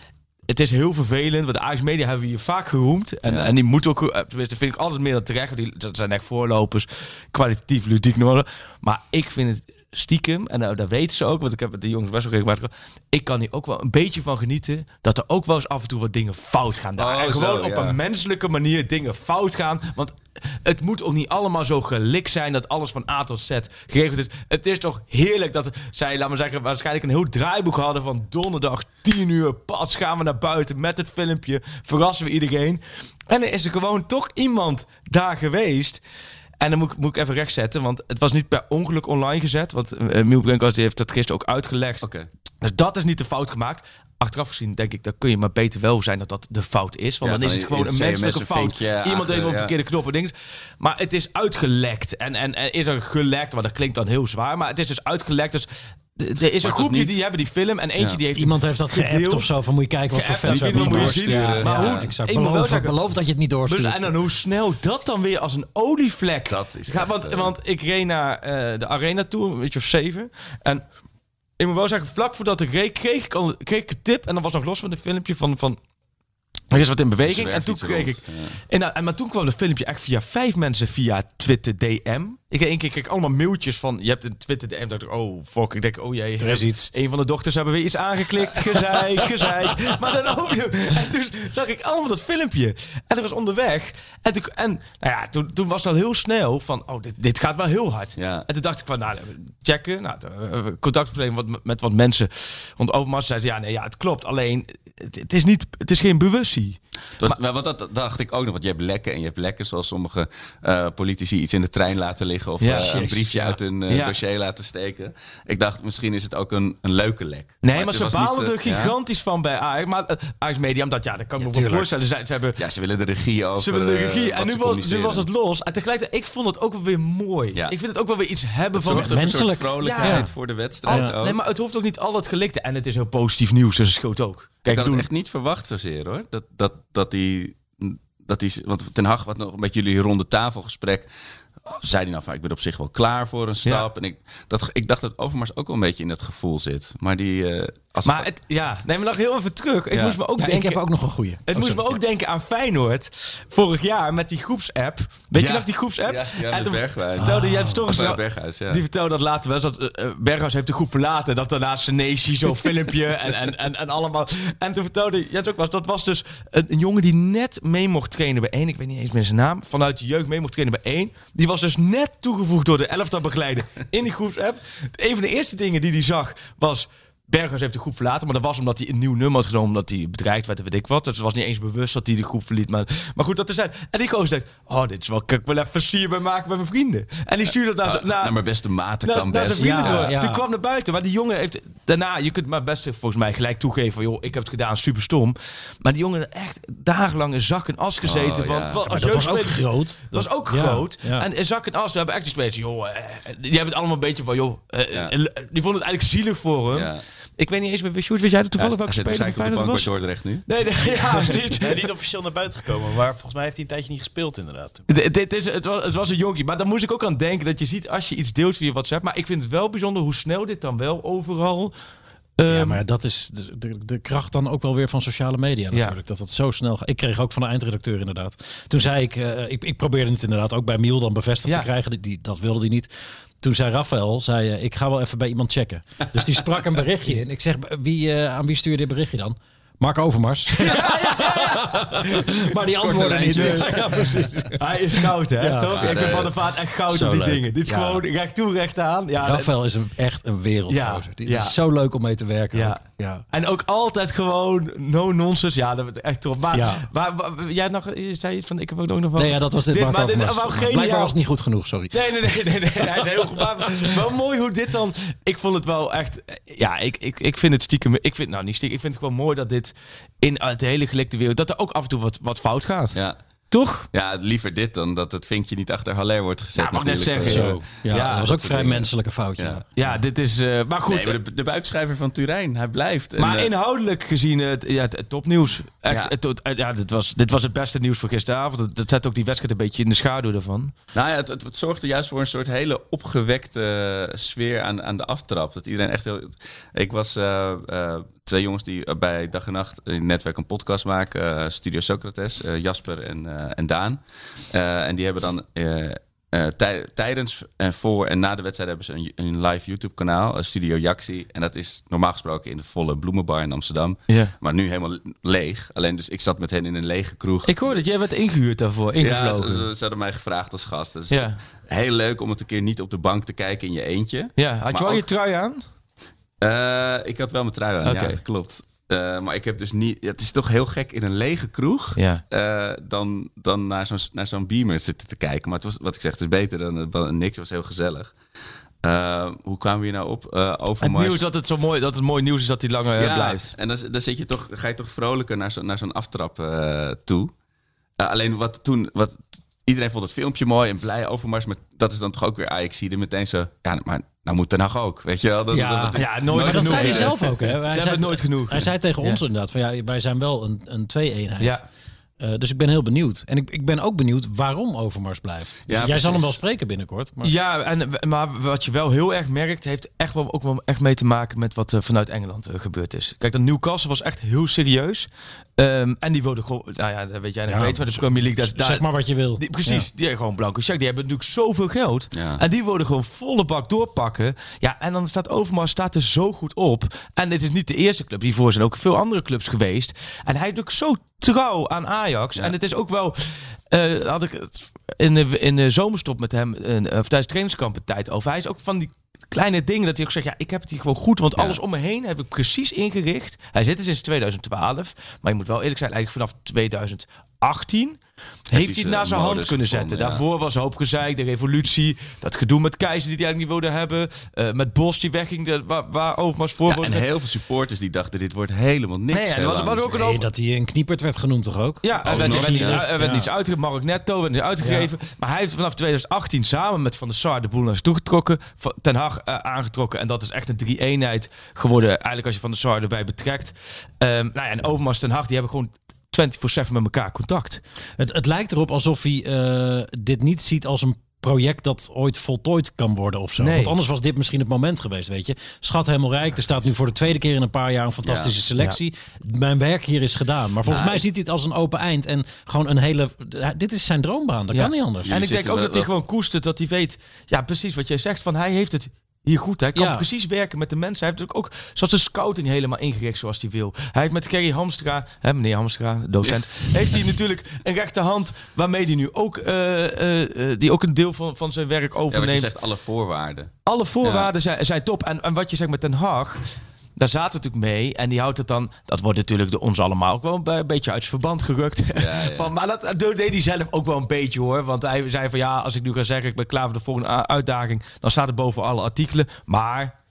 het is heel vervelend. Want de Ajax Media hebben we hier vaak geroemd. En, Ja. en die moeten ook... eh, Tenminste, vind ik altijd meer dan terecht. want Die, dat zijn echt voorlopers. Kwalitatief, ludiek nodig. Maar ik vind het stiekem... En nou, dat weten ze ook. Want ik heb de jongens best wel regelmatig... Ik kan hier ook wel een beetje van genieten. Dat er ook wel eens af en toe wat dingen fout gaan. Daar. Oh, en zo, gewoon op ja. een menselijke manier dingen fout gaan. Want het moet ook niet allemaal zo gelikt zijn dat alles van A tot Z geregeld is. Het is toch heerlijk dat zij, laten we zeggen, waarschijnlijk een heel draaiboek hadden van donderdag 10 uur. Pas gaan we naar buiten met het filmpje. Verrassen we iedereen. En er is er gewoon toch iemand daar geweest. En dan moet ik, moet ik even rechtzetten, want het was niet per ongeluk online gezet. Want uh, Miel heeft dat gisteren ook uitgelegd. Oké. Dus dat is niet de fout gemaakt. Achteraf gezien denk ik, dat kun je maar beter wel zijn dat dat de fout is. Want Ja, dan is het gewoon een menselijke een fout. Iemand achter, heeft ja. verkeerde knoppen dingen. Maar het is uitgelekt. En, en, en is er gelekt, maar dat klinkt dan heel zwaar. Maar het is dus uitgelekt. Dus er is een groepje niet- die hebben die film. En eentje Ja. die heeft Iemand heeft dat geappt of zo. Van moet je kijken wat voor vet we en hebben. doorsturen. Maar hoe- ik wel Beloof, zeggen- beloof dat je het niet doorstuurt. en dan hoe snel dat dan weer als een olievlek. Dat is Ga- echt, want, eh, want ik reed naar eh, de arena toe, een beetje of zeven. En ik moet wel zeggen, vlak voordat ik reed, kreeg kreeg ik een tip. En dat was nog los van het filmpje van... van er is wat in beweging. En toen kreeg ik... ja. Nou, en, maar toen kwam het filmpje echt via vijf mensen via Twitter DM. Ik één keer kreeg allemaal mailtjes van... Je hebt een Twitter DM. dacht ik, oh fuck. Ik denk, oh jee. Er is iets. Een van de dochters hebben weer iets aangeklikt. Gezeik, *laughs* gezeik. Maar dan ook... En toen zag ik allemaal dat filmpje. En dat was onderweg. En, toen, en nou ja, toen, toen was het al heel snel van... Oh, dit, dit gaat wel heel hard. Ja. En toen dacht ik van, nou, checken. Nou, uh, contact opnemen wat, met wat mensen rond Overmars. Zeiden ze, ja, nee, ja, het klopt. Alleen, het, het is, niet, het is geen bewustzijn. Want dat, dat dacht ik ook nog. Want je hebt lekken en je hebt lekken zoals sommige eh, politici iets in de trein laten liggen. Of Ja. eh, een briefje ja. uit een eh, Ja. dossier laten steken. Ik dacht, misschien is het ook een, een leuke lek. Nee, maar, het ze balen er eh, ja? gigantisch van bij Ajax. Maar Ajax Media, omdat, ja, dat kan ik me wel voorstellen. Ze, ze hebben... Ja, ze willen de regie over Ze willen de regie. wat en nu was, nu was het los. En tegelijkertijd, ik vond het ook wel weer mooi. Ja. Ik vind het ook wel weer iets hebben van... Soort Menselijk. vrolijkheid Ja. voor de wedstrijd Ja. ook. Nee, maar het hoeft ook niet al het gelikte. En het is heel positief nieuws, dus het scheelt ook. ik Kijk, had doen, het echt niet verwacht zozeer hoor. Dat, dat, dat die, dat die, want Ten Hag had nog met jullie ronde tafelgesprek. Zei hij nou van, ik ben op zich wel klaar voor een stap. En ik, dat, ik dacht dat Overmars ook wel een beetje in dat gevoel zit. Maar die... eh, als maar het, ja, nee, maar nog heel even terug. Ik Ja. moest me ook Ja, ik denken... heb ook nog een goeie. Het Oh, moest sorry. me ook denken aan Feyenoord. Vorig jaar met die groepsapp. Weet je nog die groepsapp? Ja, ja, En Bergwijn. Vertelde Jens Torres... eh, Berghuis, ja. Die vertelde dat later wel. eens Dat eh, Berghuis heeft de groep verlaten. Dat daarna Senesi zo'n *laughs* filmpje en, en, en, en allemaal. En toen vertelde Jens ook wel. Dat was dus een, een jongen die net mee mocht trainen bij één. Ik weet niet eens meer zijn naam. Vanuit de jeugd mee mocht trainen bij één. Die was dus net toegevoegd door de elftal begeleider in die groepsapp. Een van de eerste dingen die hij zag was... Berghuis heeft de groep verlaten, maar dat was omdat hij een nieuw nummer had genomen, omdat hij bedreigd werd, en weet ik wat. Dus het was niet eens bewust dat hij de groep verliet. Maar, maar goed, dat te zijn. En die gozer denkt, oh, dit is wel, kan ik wel even sier bij maken bij mijn vrienden. En die stuurde dat naar, zijn- naar, naar mijn beste maten naar, kan naar best. zijn vrienden Ja, door. ja. Toen kwam naar buiten, maar die jongen heeft daarna, je kunt maar best volgens mij gelijk toegeven van, joh, ik heb het gedaan, super stom. Maar die jongen echt dagenlang in zak en as gezeten Oh, van, ja. als dat was ook groot. dat was ook ja, groot. ja. En in zak en as, we hebben echt die spelers, joh, eh, die hebben het allemaal een beetje van, joh, eh, Ja. eh, die vonden het eigenlijk zielig voor hem. Ik weet niet eens meer, Sjoerd, weet jij dat toevallig Hij welke speler van waarschijnlijk op de Feyenoord bank bij was? Dordrecht nu. Nee, nee, ja, *laughs* niet. Ja, niet officieel naar buiten gekomen, maar volgens mij heeft hij een tijdje niet gespeeld inderdaad. Dit is, het, was, het was een jonkie, maar daar moest ik ook aan denken dat je ziet als je iets deelt via WhatsApp. Maar ik vind het wel bijzonder hoe snel dit dan wel overal. Ja, ehm, maar dat is de, de, de kracht dan ook wel weer van sociale media Ja. natuurlijk. Dat het zo snel gaat. Ik kreeg ook van de eindredacteur inderdaad. Toen zei ik, eh, ik, ik probeerde het inderdaad ook bij Miel dan bevestigd Ja. te krijgen. Die, die, dat wilde hij niet. Toen zei Rafael, zei, eh, ik ga wel even bij iemand checken. Dus die sprak een berichtje *laughs* in. Ik zeg, wie, eh, aan wie stuur je dit berichtje dan? Mark Overmars. *laughs* maar die antwoordde niet. *laughs* precies. Hij is goud, hè? Ja. toch? Ik vind nee. Van der Vaart echt goud op die leuk. dingen. Dit is Ja. gewoon recht toe, recht aan. Ja, Rafael is een, echt een wereldgozer. Ja. is zo leuk om mee te werken. Ja. ook. ja. En ook altijd gewoon no nonsense. Ja, dat wordt echt top. Maar, Ja. maar, maar- jij nog, je zei iets van, ik heb ook nog van... Nee, ja, dat was dit, Mark maar dit- Overmars. Blijkbaar was het niet goed genoeg, sorry. Nee, nee, nee, nee, nee. Hij is heel wel mooi hoe dit dan. Ik vond het wel echt. Ja, ik, ik, ik vind het stiekem. Ik vind, nou, niet stiekem. Ik vind het gewoon mooi dat dit in het hele gelikte wereld. dat er ook af en toe wat, wat fout gaat. Ja. Toch? Ja, liever dit dan dat het vinkje niet achter Haller wordt gezet. Ja, mag net zeggen, Eh, Zo. Ja, Ja, dat was ook dat vrij dingen. menselijke foutje. Ja. Ja, dit is... eh, maar goed, Nee, maar de, de buikschrijver van Turijn, hij blijft. En, Maar eh, inhoudelijk gezien het, ja, het, het topnieuws. Echt, Ja. het, het- ja, dit, was, dit was het beste nieuws voor gisteravond. Het, het zet ook die wedstrijd een beetje in de schaduw ervan. Nou ja, het, het, het zorgde juist voor een soort hele opgewekte sfeer aan, aan de aftrap. Dat iedereen echt heel... Ik was eh, eh, twee jongens die eh, bij Dag en Nacht in het netwerk een podcast maken. eh, Studio Socrates, eh, Jasper en, en Daan. En die hebben dan... tij- tijdens en voor en na de wedstrijd hebben ze een, een live YouTube kanaal, Studio Jaxi. En dat is normaal gesproken in de volle bloemenbar in Amsterdam. Ja. Maar nu helemaal leeg. Alleen dus ik zat met hen in een lege kroeg. Ik hoor dat jij werd ingehuurd daarvoor, ja, ingevlogen. ze, Ja, ze, ze hadden mij gevraagd als gast. Dus ja. heel leuk om het een keer niet op de bank te kijken in je eentje. Had je wel je trui aan? Eh, ik had wel mijn trui aan, ja, klopt. Eh, maar ik heb dus niet... ja, het is toch heel gek in een lege kroeg... Ja. eh, dan, dan naar zo'n naar zo'n beamer zitten te kijken. Maar het was, wat ik zeg, het is beter dan, dan niks. Het was heel gezellig. Hoe kwamen we hier nou op? Eh Het Overmars. nieuws dat het zo mooi, dat het mooi nieuws is dat hij langer ja, blijft. En dan, dan, zit je toch, ga je toch vrolijker naar, zo, naar zo'n aftrap toe. Alleen wat toen... Wat, iedereen vond het filmpje mooi en blij Overmars. Maar dat is dan toch ook weer Ajax zie meteen zo... Ja, maar nou moet Den Haag ook, weet je wel? Dat, Ja. dat- dat- Ja, nooit Maar dat genoeg. zei hij zelf ook. Hè? Hij zei, het nooit genoeg. Hij zei tegen Ja. ons inderdaad van ja, wij zijn wel een, een twee-eenheid. Ja. Eh, dus ik ben heel benieuwd. En ik, ik ben ook benieuwd waarom Overmars blijft. Dus Ja, jij precies. zal hem wel spreken binnenkort. Maar Ja, en, maar wat je wel heel erg merkt, heeft echt wel, ook wel echt mee te maken met wat er vanuit Engeland eh, gebeurd is. Kijk, dat Newcastle was echt heel serieus. Ehm, en die wilden gewoon, nou ja, dat weet jij nog Ja, beter, van de Premier League. Dat, daar, zeg maar wat je wil. die, precies, die hebben gewoon blanco check. Die hebben natuurlijk zoveel geld. Ja. En die wilden gewoon volle bak doorpakken. Ja, en dan staat Overmars staat er zo goed op. En dit is niet de eerste club. Hiervoor zijn ook veel andere clubs geweest. En hij is ook zo trouw aan Ajax. Ja. En het is ook wel... eh, had ik het in de, in de zomerstop met hem, eh, of tijdens trainingskamp een tijd over. Hij is ook van die kleine dingen dat hij ook zegt, ja, ik heb het hier gewoon goed, want alles om me heen heb ik precies ingericht. Hij zit er sinds 2012, maar je moet wel eerlijk zijn, eigenlijk vanaf 2018 heeft hij het zijn naar zijn hand kunnen gevonden, zetten. ja. Daarvoor was hoop gezeik, de revolutie, dat gedoe met Keizer die hij eigenlijk niet wilde hebben, eh, met Bos die wegging, de, waar, waar Overmars voor Ja, en heel veel supporters die dachten, dit wordt helemaal niks. Nee, heel was, ook een Nee, hoop- dat hij een kniepert werd genoemd toch ook? Ja, er Oh, werd, er werd, er werd Ja. niets uitgegeven. Mark Netto werd niet uitgegeven. Maar hij heeft vanaf 2018 samen met Van der Sar de boel naar zich toegetrokken. Van- Ten Hag eh, aangetrokken. En dat is echt een drie-eenheid geworden. Eigenlijk als je Van der Sar erbij betrekt. Ehm nou ja, en Overmars Ten Hag, die hebben gewoon 24-7 met elkaar contact. Het, het lijkt erop alsof hij eh, dit niet ziet als een project dat ooit voltooid kan worden of zo. Nee. Want anders was dit misschien het moment geweest, weet je. Schat helemaal rijk. Er staat nu voor de tweede keer in een paar jaar een fantastische Ja. selectie. Mijn werk hier is gedaan. Maar volgens Ja, mij ziet hij het als een open eind. En gewoon een hele... Dit is zijn droombaan. Dat Ja. kan niet anders. Jullie en ik denk ook wel- dat hij gewoon koestert. Dat hij weet, ja precies wat jij zegt. Van hij heeft het hier goed. Hij kan Ja. precies werken met de mensen. Hij heeft natuurlijk ook zoals de scouting helemaal ingericht zoals hij wil. Hij heeft met Kerry Hamstra, hè, meneer Hamstra, docent, *laughs* heeft hij natuurlijk een rechterhand waarmee hij nu ook, eh, eh, eh, die ook een deel van, van zijn werk Ja, wat je overneemt. zegt, alle voorwaarden. Alle voorwaarden zijn, zijn top. En, en wat je zegt met Den Haag, daar zaten we natuurlijk mee. En die houdt het dan, dat wordt natuurlijk door ons allemaal ook wel een, een beetje uit zijn verband gerukt. Ja, ja. *laughs* Van, maar dat, dat deed hij zelf ook wel een beetje hoor. Want hij zei van ja, als ik nu ga zeggen, ik ben klaar voor de volgende uitdaging. Dan staat het boven alle artikelen. Maar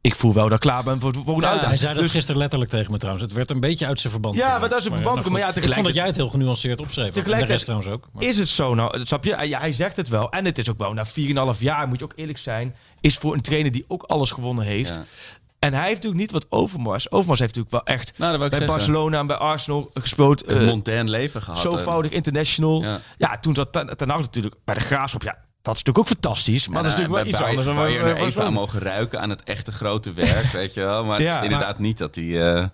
ik voel wel dat ik klaar ben voor de volgende hij uitdaging. zei dat Dus gisteren letterlijk tegen me trouwens. Het werd een beetje uit zijn verband Ja, geraakt. wat uit zijn verband nou komt, maar ja, goed. Ik vond dat tegelijkertijd- jij het heel genuanceerd opschreef. En de Tegelijkertijd- rest trouwens ook. Maar- Is het zo nou? Dat Snap je? Ja, hij zegt het wel. En het is ook wel na 4,5 jaar, moet je ook eerlijk zijn, is voor een trainer die ook alles gewonnen heeft. En hij heeft natuurlijk niet wat Overmars. Overmars heeft natuurlijk wel echt Nou, bij zeggen. Barcelona en bij Arsenal gespeeld. Een mondain leven gehad. Zovoudig international. Ja. Ja. toen zat Ten Ten natuurlijk bij de Graafschap. Ja, dat is natuurlijk ook fantastisch. Maar dat is natuurlijk wel iets anders dan Waar je er even aan mogen ruiken aan het echte grote werk, *laughs* weet je wel. Maar Ja. inderdaad niet dat hij... eh,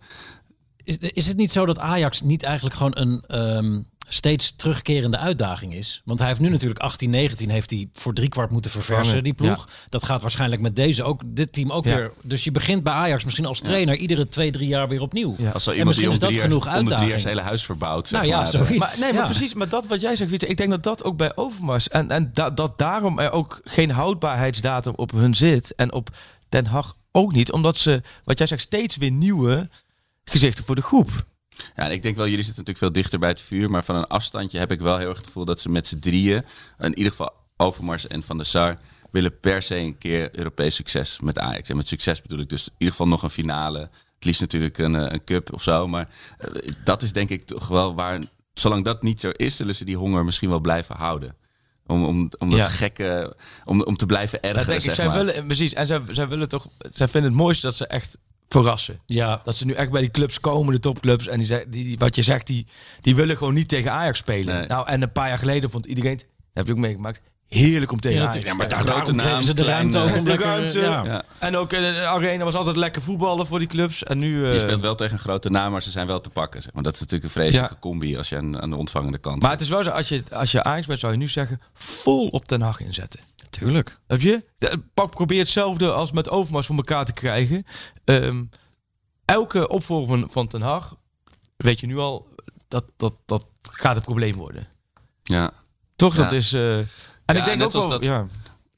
Is, is het niet zo dat Ajax niet eigenlijk gewoon een ehm, steeds terugkerende uitdaging is? Want hij heeft nu natuurlijk 18, 19 heeft hij voor driekwart moeten verversen, die ploeg. Dat gaat waarschijnlijk met deze ook, dit team ook Ja. weer. Dus je begint bij Ajax misschien als trainer iedere twee, drie jaar weer opnieuw. Ja. als En iemand misschien om is dat drie, genoeg om de drie jaar uitdaging. zijn hele huis verbouwt. zeg Nou ja, maar. zoiets. Maar, nee, maar Ja. precies. Maar dat wat jij zegt, Pieter, ik denk dat dat ook bij Overmars... en, en da- dat daarom er ook geen houdbaarheidsdatum op hun zit... en op Den Haag ook niet. Omdat ze, wat jij zegt, steeds weer nieuwe gezichten voor de groep. Ja, ik denk wel, jullie zitten natuurlijk veel dichter bij het vuur. Maar van een afstandje heb ik wel heel erg het gevoel dat ze met z'n drieën, in ieder geval Overmars en Van der Sar, willen per se een keer Europees succes met Ajax. En met succes bedoel ik dus in ieder geval nog een finale. Het liefst natuurlijk een, eh, een cup of zo. Maar eh, dat is denk ik toch wel waar zolang dat niet zo is, zullen ze die honger misschien wel blijven houden. Om, om, om dat Ja. gekke, om, om te blijven ergeren, denk ik, zeg zij maar. willen, precies. En zij, zij willen toch, zij vinden het mooiste dat ze echt verrassen. Ja, Dat ze nu echt bij die clubs komen, de topclubs. En die, die, die- wat je zegt, die, die willen gewoon niet tegen Ajax spelen. Nee. Nou, en een paar jaar geleden vond iedereen, dat heb je ook meegemaakt, heerlijk om tegen Ja, Ajax Ja, maar de spelen. grote naam, ze de ruimte ook eh, om de lekker... ruimte. Ja. Ja. En ook in de arena was altijd lekker voetballen voor die clubs. En nu... eh, Je speelt wel tegen een grote naam, maar ze zijn wel te pakken. Zeg maar. Dat is natuurlijk een vreselijke Ja. combi als je aan, aan de ontvangende kant maar zit. het is wel zo, als je, als je Ajax bent, zou je nu zeggen, vol op Den Haag inzetten. Tuurlijk. Heb je? De- Pak, probeer hetzelfde als met Overmars voor elkaar te krijgen. Ehm, elke opvolger van, van Ten Hag, weet je nu al, dat, dat, dat gaat een probleem worden. Ja. Toch? Ja. Dat is... eh, en Ja, ik denk ook wel... dat- Ja.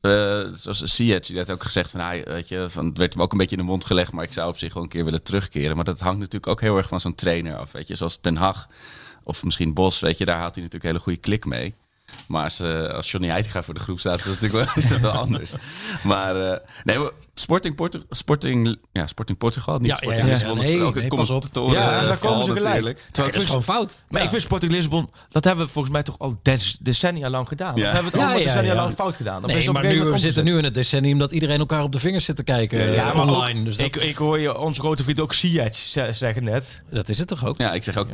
Eh, zoals Ziyech, die had ook gezegd van, hij, weet je, van, het werd hem ook een beetje in de mond gelegd, maar ik zou op zich wel een keer willen terugkeren. Maar dat hangt natuurlijk ook heel erg van zo'n trainer af, weet je. Zoals Ten Hag of misschien Bos, weet je, daar haalt hij natuurlijk een hele goede klik mee. Maar als, eh, als Johnny Heitinga voor de groep staat, is dat natuurlijk wel, is wel anders. Maar eh, nee, Sporting, Portu Sporting, ja, Sporting Portugal, niet Ja, Sporting ja, ja. Lisbon, dat is Nee, nee, pas op. commentatoren, Ja, eh, daar komen val ze gelijk. dat is gewoon fout. Maar ik vind Sporting Lissabon, dat hebben we volgens mij toch al decennia lang gedaan. Ja. We hebben het Ja, allemaal ja, decennia lang fout gedaan. Nee, het maar nu, we zitten nu in het decennium dat iedereen elkaar op de vingers zit te kijken Ja, eh, maar online. dus dat, ik, ik hoor je onze grote vriend ook ze- zeggen net. dat is het toch ook? Ja, ik zeg ook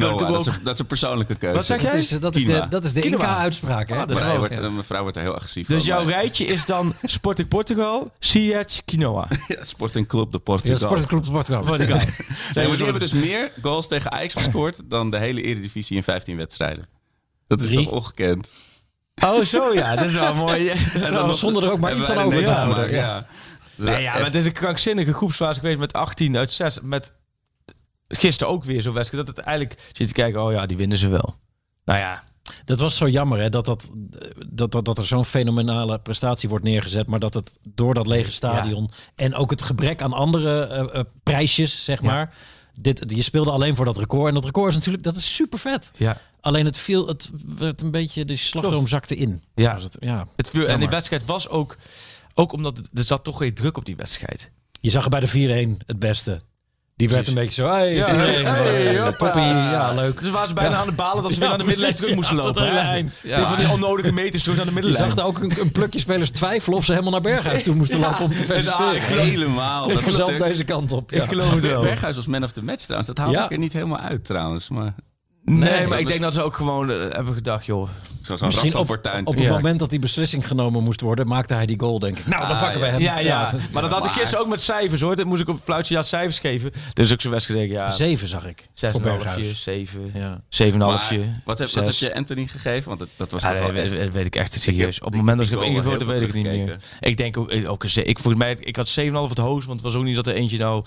we natuurlijk Dat is, een, persoonlijke keuze. Wat zeg Dat jij? is, dat is de. Inca-uitspraak, is Mijn, eh, mijn vrouw wordt er heel agressief Dus jouw rijtje is dan Sporting Portugal, Ziyech, quinoa. *laughs* Ja, Sporting Club de Ja, Portugal. Sportclub Portugal. Portugal. *laughs* Nee, maar die hebben dus meer goals tegen Ajax gescoord dan de hele Eredivisie in 15 wedstrijden. Dat is Drie. toch ongekend. Oh, zo ja, dat is wel *laughs* mooi. En dan zonder er ook maar iets aan er over te houden. Ja. Ja. Nee, ja, maar het is een krankzinnige groepsfase geweest met 18 uit 6. Met gisteren ook weer zo'n wedstrijd. Dat het eigenlijk zit te kijken, oh ja, die winnen ze wel. Nou ja, Dat was zo jammer, hè? Dat, dat, dat, dat, dat er zo'n fenomenale prestatie wordt neergezet. Maar dat het door dat lege stadion en ook het gebrek aan andere eh, prijsjes, zeg Ja. maar. Dit, je speelde alleen voor dat record. En dat record is natuurlijk, dat is super vet. ja. Alleen het viel, het werd een beetje, de slagroom zakte in. Ja. Het, ja. Het viel, en die wedstrijd was ook, ook omdat er zat toch geen druk op die wedstrijd. Je zag er bij de 4-1 het beste. Die werd een beetje zo, hey, Ja, 4-1, hey, hoppa. toppie, ja, leuk. Dus waren ze bijna Ja. aan de balen dat ze *laughs* Ja, weer aan de middenlijn terug moesten ja, lopen. eind. Ja. Die Van die onnodige meters terug aan de Je middenlijn. zag er ook een, een plukje spelers twijfelen of ze helemaal naar Berghuis *laughs* toe moesten Ja, lopen om te feliciteren. Helemaal. Ik zelf de- deze kant op. Ja. Ik geloof het wel. Berghuis was man of the match trouwens. Dat haal Ja. ik er niet helemaal uit trouwens. Maar Nee, Nee, maar ik was- denk dat ze ook gewoon eh, hebben gedacht, joh. Misschien van op, Fortuin. op het Ja. moment dat die beslissing genomen moest worden, maakte hij die goal, denk ik. Nou, dan Ah, pakken we hem. Ja, ja. Maar dat had ik gisteren ook met cijfers hoor. Dat moest ik op fluitje ja cijfers geven. Dus ook zo'n wedstrijd denk ik, ja, Zeven zag ik. voor 6,5, Berghuis. 7, Ja. 7,5. Maar wat heb, wat heb je Anthony gegeven? Want dat, dat was Ja, toch nee, wel weet, echt... weet ik echt serieus. Op het moment dat ik heb heb ingevuld, weet ik niet meer. Ik denk ook, eh, ook een ze- ik volgens mij, ik had 7,5 het hoogst, want het was ook niet dat er eentje nou...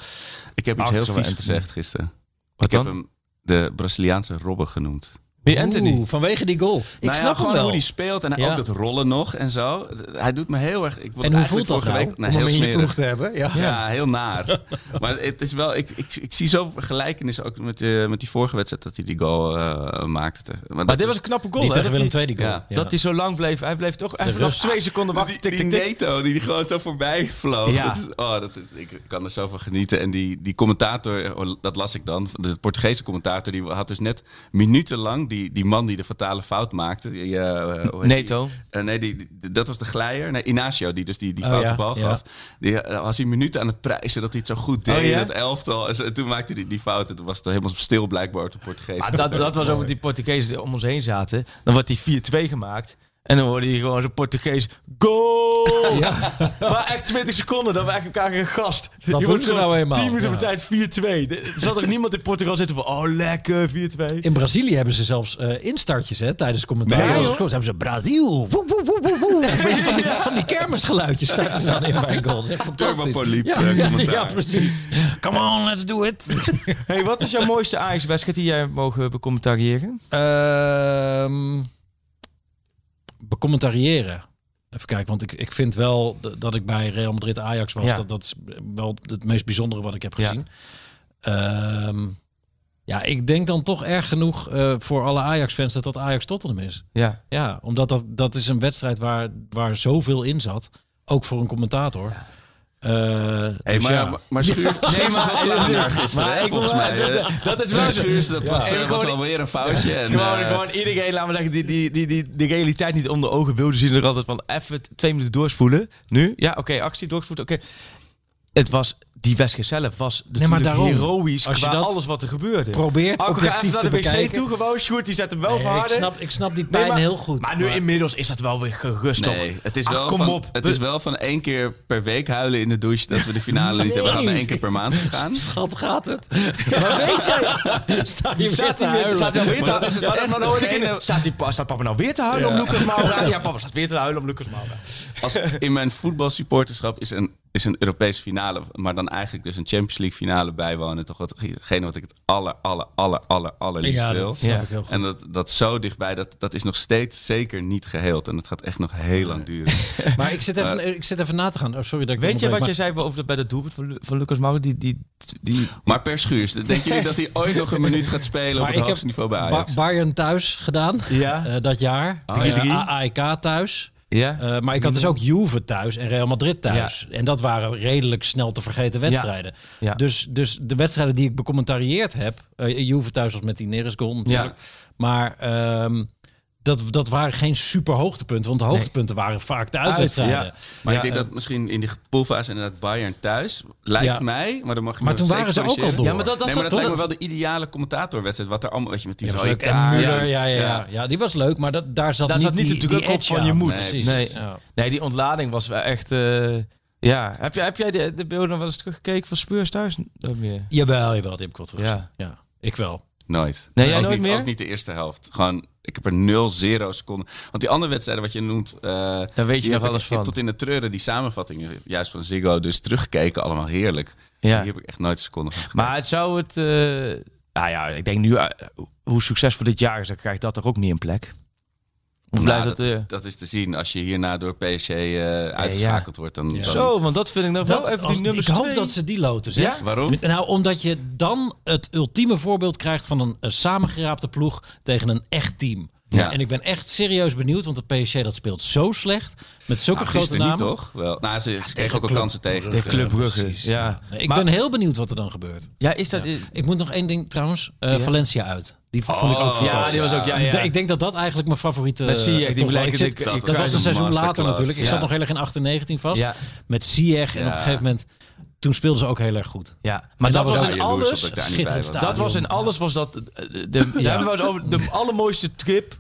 Ik heb iets heel vies gezegd gisteren. Wat ik heb dan? hem de Braziliaanse Robben genoemd. Wie Anthony? Oeh, vanwege die goal. Ik Nou ja, snap hem gewoon wel. hoe hij speelt en Ja. ook dat rollen nog en zo. Hij doet me heel erg... Ik en hoe voelt dat nou, week- nou, om heel hem in je ploeg te hebben? Ja. Ja, heel naar. *laughs* maar het is wel, ik, ik, ik zie zoveel gelijkenissen ook met, de, met die vorige wedstrijd dat hij die goal eh, maakte. Maar, dit is- was een knappe goal, Niet hè? tegen Dat Willem hij- II die goal. ja, Ja. Dat hij zo lang bleef. Hij bleef toch even nog twee seconden wachten. die, die. Neto, die gewoon zo voorbij vloog. Ja. Dat is- oh, dat, ik kan er zo van genieten. En die, die commentator, oh, dat las ik dan, de Portugese commentator, die had dus net minutenlang die, die man die de fatale fout maakte. Die, hoe heet die? Neto. Eh, nee, die, die- dat was de glijer. Nee, Inacio, die dus die, die Oh, foute ja, bal ja. gaf. Die was hij minuten aan het prijzen dat hij het zo goed deed Oh, ja? in het elftal. En toen maakte hij die fout. En toen was het helemaal stil blijkbaar op de Portugees. Dat, dat was ook die Portugezen die om ons heen zaten. Dan wordt die 4-2 gemaakt. En dan hoorde je gewoon zo'n Portugees goal. *laughs* Maar echt 20 seconden dat we echt elkaar gaan gast. Je doen wordt ze gewoon nou eenmaal, 10 minuten ja. voor tijd 4-2. Er zat ook niemand in Portugal zitten van oh lekker 4-2. In Brazilië hebben ze zelfs eh instartjes hè, tijdens commentaar. Nee, joh. hebben ze Brazil. Woe, woe, woe, woe, van, die, van die kermisgeluidjes starten ze dan in bij goal. Dat is echt fantastisch. Ja, eh, *laughs* ja, commentaar. ja, precies. Come on, let's do it. Hey, wat is jouw *laughs* mooiste Ajax-wedstrijd die jij mogen becommentariëren? Ehm becommentariëren. Even kijken, want ik, ik vind wel dat ik bij Real Madrid Ajax was. Ja. Dat, dat is wel het meest bijzondere wat ik heb Ja. gezien. Ehm, ja, ik denk dan toch erg genoeg eh, voor alle Ajax-fans dat dat Ajax Tottenham is. Ja. Ja, omdat dat, dat is een wedstrijd waar, waar zoveel in zat. Ook voor een commentator. Hey, dus maar, ja. maar, maar Schuur, Schuurs is wel klaar naar gisteren, maar hè, ik volgens mij. dat- eh. dat is wel. Schuurs, dat was, Ja. eh, was alweer een foutje. En, Gewoon, eh, gewoon iedereen, laten we zeggen, die, die, die, die, die, de realiteit niet onder de ogen wilde zien. Er altijd van even twee minuten doorspoelen. Nu, ja, oké, actie doorspoelen, oké. Het was, die wedstrijd zelf was Nee, daarom. heroïsch Als je qua dat alles wat er gebeurde. probeert Arco, ga even naar te de wc bekijken. toe gewoon. Sjoerd, die zet hem wel Nee, ik, snap, ik snap die Nee, pijn maar- heel goed. Maar nu inmiddels is dat wel weer gerust Nee, op. het is, Ach, wel kom van, op. het is wel van één keer per week huilen in de douche dat we de finale niet hebben gehad naar één keer per maand gegaan. *laughs* Schat, gaat het? Maar weet jij? *laughs* Sta je weer Staat te hij weer, huilen? staat hij weer te huilen? ik de- Staat die pa- staat papa nou weer te huilen om Lucas Moura? Ja, papa staat weer te huilen om Lucas Moura. Als in mijn voetbalsupporterschap is een, is een Europese finale, maar dan eigenlijk dus een Champions League finale bijwonen. Toch watgene wat ik het aller, aller, aller, aller, allerliefst Ja, wil. dat snap Ja. ik heel goed. En dat, dat zo dichtbij, dat, dat is nog steeds zeker niet geheeld. En dat gaat echt nog heel lang duren. Maar ik zit, even, ik zit even na te gaan. Oh, sorry dat ik Weet je wat onderbreek, jij zei over de, bij de doelpunt van, van Lucas Moura? Die, die, die, Maar per schuurs, denken jullie dat hij ooit nog een minuut gaat spelen op Maar het ik heb hoogste niveau bij maar Ajax? Ba- Bayern thuis gedaan Ja. eh, dat jaar. Oh, Eh, ja. AEK thuis. Ja. Eh, maar ik had dus ook Juve thuis en Real Madrid thuis. En dat waren redelijk snel te vergeten wedstrijden. Ja. Dus, dus de wedstrijden die ik becommentarieerd heb... eh, Juve thuis was met die Neres goal natuurlijk. Maar ehm, dat, dat waren geen super hoogtepunten. Want de hoogtepunten waren vaak de uitwedstrijden. ja. Maar Ja, ik denk dat misschien in die poolfase inderdaad Bayern thuis lijkt Ja. mij, maar dan mag je Maar toen waren ze ook al door. Ja, maar dat, dat nee, is maar dat toch- lijkt me wel de ideale commentatorwedstrijd. Wat er allemaal, weet je, met die Ja, dat leuk. En. Müller, ja, ja, ja. ja, die was leuk, maar dat, daar zat Daar niet zat niet die, natuurlijk die ook op van je moet. Nee, Precies. Nee. Ja. Nee, die ontlading was wel echt... eh, ja. Heb, je, heb jij de, de beelden nog wel eens teruggekeken van Spurs thuis? Nooit meer. Jawel, jawel, die heb ik wel terug. Ja. Ja. ik wel. Nooit. Nee, jij ook nooit niet, meer? Ook niet de eerste helft. Gewoon, ik heb er 0, 0 seconden. Want die andere wedstrijden wat je noemt... eh, Daar weet je die nog alles van. Tot in de treuren, die samenvattingen, juist van Ziggo, dus teruggekeken. Allemaal heerlijk. Ja. Hier heb ik echt nooit een seconde van gekeken. Maar het zou het... eh, nou ja, ik denk nu... eh, hoe succesvol dit jaar is, dan krijgt dat toch ook niet een plek. Nou, blijft dat, dat... is, eh, dat is te zien. Als je hierna door PSG eh, uitgeschakeld wordt, dan... Ja. dan- Zo, want dat vind ik nog wel even die nummers ik hoop dat ze die loten, zeg. Ja? Waarom? Nou, omdat je dan het ultieme voorbeeld krijgt van een, een samengeraapte ploeg tegen een echt team. Ja. En ik ben echt serieus benieuwd, want het PSG dat speelt zo slecht. Met zulke Nou, grote namen. niet, toch? Wel, nou, ze, kregen ook al kansen tegen. Tegen Club Brugge, ja. Nee, ik Maar- ben heel benieuwd wat er dan gebeurt. Ja, is dat... Ik moet nog één ding trouwens. eh, Ja? Valencia uit. Die vond ik ook Oh, fantastisch. Ja, die was ook... Ja, ja. Ik denk dat dat eigenlijk mijn favoriete... Met Ziyech, die blijkt ik dat zit- ik- dat, was een seizoen later natuurlijk. Ik Ja. zat nog heel erg in 18, 19 vast. Ja. Met Ziyech. En op Ja. een gegeven moment... Toen speelden ze ook heel erg goed. Ja, maar dat, dat was in alles... dat was. Dat was in alles was dat... eh, De, de, daar hebben we het over de allermooiste trip...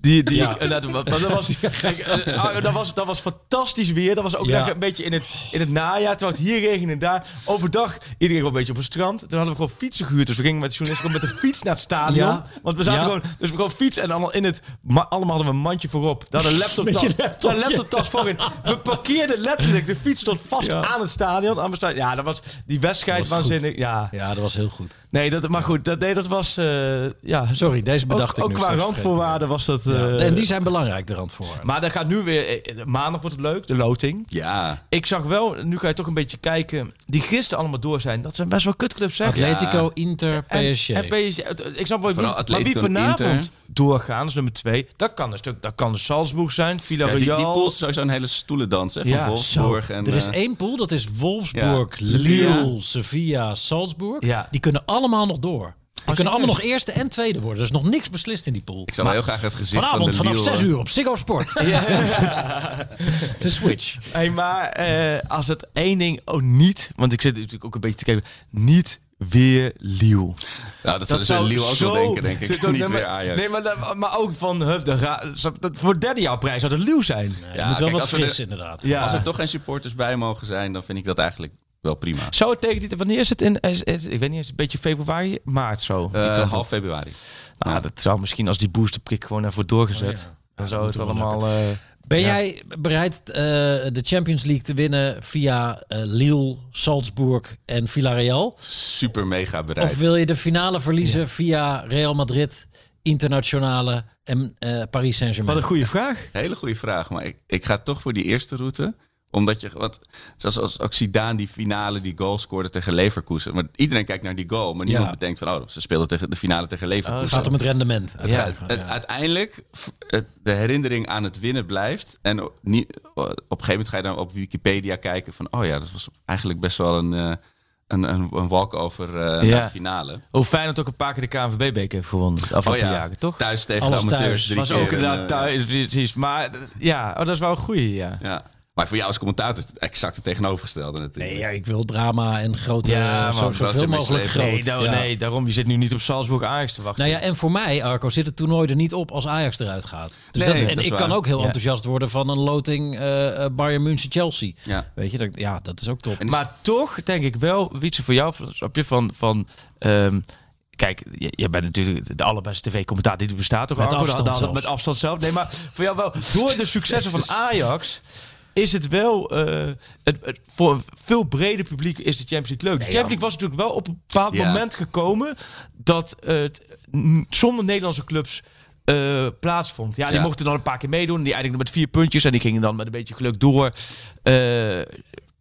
Die, die Ja. ik, eh, dat, maar dat, was, *laughs* kijk, eh, ah, dat, was, dat was fantastisch weer. Dat was ook Ja. een beetje in het, in het najaar. Terwijl het hier regende en daar. Overdag, iedereen wel een beetje op het strand. Toen hadden we gewoon fietsen gehuurd. Dus we gingen met de journalisten gewoon met de fiets naar het stadion. Ja. Want we zaten Ja. gewoon... Dus we gewoon fietsen en allemaal in het... Ma, allemaal hadden we een mandje voorop. Daar hadden een Met laptop, je laptop, een laptoptas voorin. We parkeerden letterlijk. De fiets stond vast Ja. aan het stadion. Aan het stadion. Ja, dat was die wedstrijd Dat was goed. waanzinnig. Ja. Ja, dat was heel goed. Nee, dat, maar goed, dat, nee, dat was... eh, ja, Sorry, deze bedacht ook, ik ook nu. qua straks randvoorwaarden was dat... Ja. eh, En die zijn belangrijk, de randvoorwaarden. maar dat gaat nu weer... eh, Maandag wordt het leuk, de loting. Ja. Ik zag wel, nu ga je toch een beetje kijken... Die gisteren allemaal door zijn. Dat zijn best wel kutclubs, zeg. Atletico, Inter, PSG. En, PSG. Ik snap wat je Vooral. Maar wie vanavond Inter. doorgaan, is nummer twee. Dat kan een stuk. Dat kan Salzburg zijn, Ja, Villarreal. die, die pool is sowieso een hele stoelendans hè, van Ja, Wolfsburg. En, er is eh, één pool, dat is Wolfsburg, Ja. Lille, Sevilla, Salzburg. Ja. Die kunnen allemaal nog door. Die kunnen allemaal nog eerste en tweede worden. Er is nog niks beslist in die pool. ik zou heel graag het gezicht Vanavond van de vanaf Lille, 6 uur op Ziggo Sport. *laughs* *laughs* De Switch. Hey, maar eh, als het één ding... Oh, niet... Want ik zit natuurlijk ook een beetje te kijken. Niet weer Lille. Nou, dat, zullen ze Lille ook wel denken, denk ik. *laughs* Ook- Niet nee, weer Ajax. Nee, maar, dat- maar ook van... hup, de ra- dat, voor derde jouw prijs zou het Lille zijn. Ja, Ja, moet wel kijk, wat we fris, de- inderdaad. Ja. Als er toch geen supporters bij mogen zijn, dan vind ik dat eigenlijk wel prima. Zou het tegen die... Wanneer is het in... Is, is- ik weet niet, is het een beetje februari, maart zo? Eh, op. half februari. Nou, dat zou misschien als die boosterprik gewoon even wordt doorgezet. Oh, ja. Dan zou dat het allemaal... eh, Ben Ja. jij bereid eh, de Champions League te winnen via eh, Lille, Salzburg en Villarreal? Super mega bereid. Of wil je de finale verliezen via Real Madrid, Internationale en eh, Paris wat Saint-Germain? een goede vraag. Hele goede vraag, maar ik, ik ga toch voor die eerste route. Omdat je, wat, zoals als ook Zidane die finale, die goal scoorde tegen Leverkusen. Maar iedereen kijkt naar die goal, maar niemand Ja. bedenkt van, oh, ze speelden tegen de finale tegen Leverkusen. Het gaat om het rendement. Uiteindelijk. de herinnering aan het winnen blijft. En niet, op een gegeven moment ga je dan op Wikipedia kijken van... oh ja, dat was eigenlijk best wel een, eh, een, een, een walkover eh Ja. de finale. Hoe fijn dat ook een paar keer de KNVB-beker heeft gewonnen. De afgelopen Oh ja, jaren, toch? Thuis tegen Alles de amateurs thuis. drie was keer. ook inderdaad eh, thuis, precies. Maar ja, oh, dat is wel een goeie, ja. Ja. Maar voor jou als commentator is het exact het tegenovergestelde natuurlijk. Nee, ja, ik wil drama en grote, Ja, zo, zoveel mogelijk groot. Nee, nou, ja. nee, daarom. Je zit nu niet op Salzburg Ajax te wachten. Nou ja, en voor mij, Arco, zit het toernooi er niet op als Ajax eruit gaat. Dus Nee, dat en dat ik waar. kan ook heel Ja. enthousiast worden van een loting eh eh, Bayern München Chelsea. Ja. Weet je, dat, ja, dat is ook top. En is- Maar toch denk ik wel, Wietse, voor jou, snap je, van... van ehm, Kijk, je, bent natuurlijk de allerbeste tv-commentator die er bestaat. Toch, Met Arco? afstand Dan- dan- zelfs. Met afstand zelf. Nee, maar voor jou wel. Door de successen van *laughs* Ajax is het wel... eh, het, het- voor een veel breder publiek is de Champions League leuk. De Champions League was natuurlijk wel op een bepaald Ja. moment gekomen... dat het zonder Nederlandse clubs... eh, plaatsvond. Ja, die Ja. mochten dan een paar keer meedoen. Die eindigden met vier puntjes en die gingen dan met een beetje geluk door. Eh,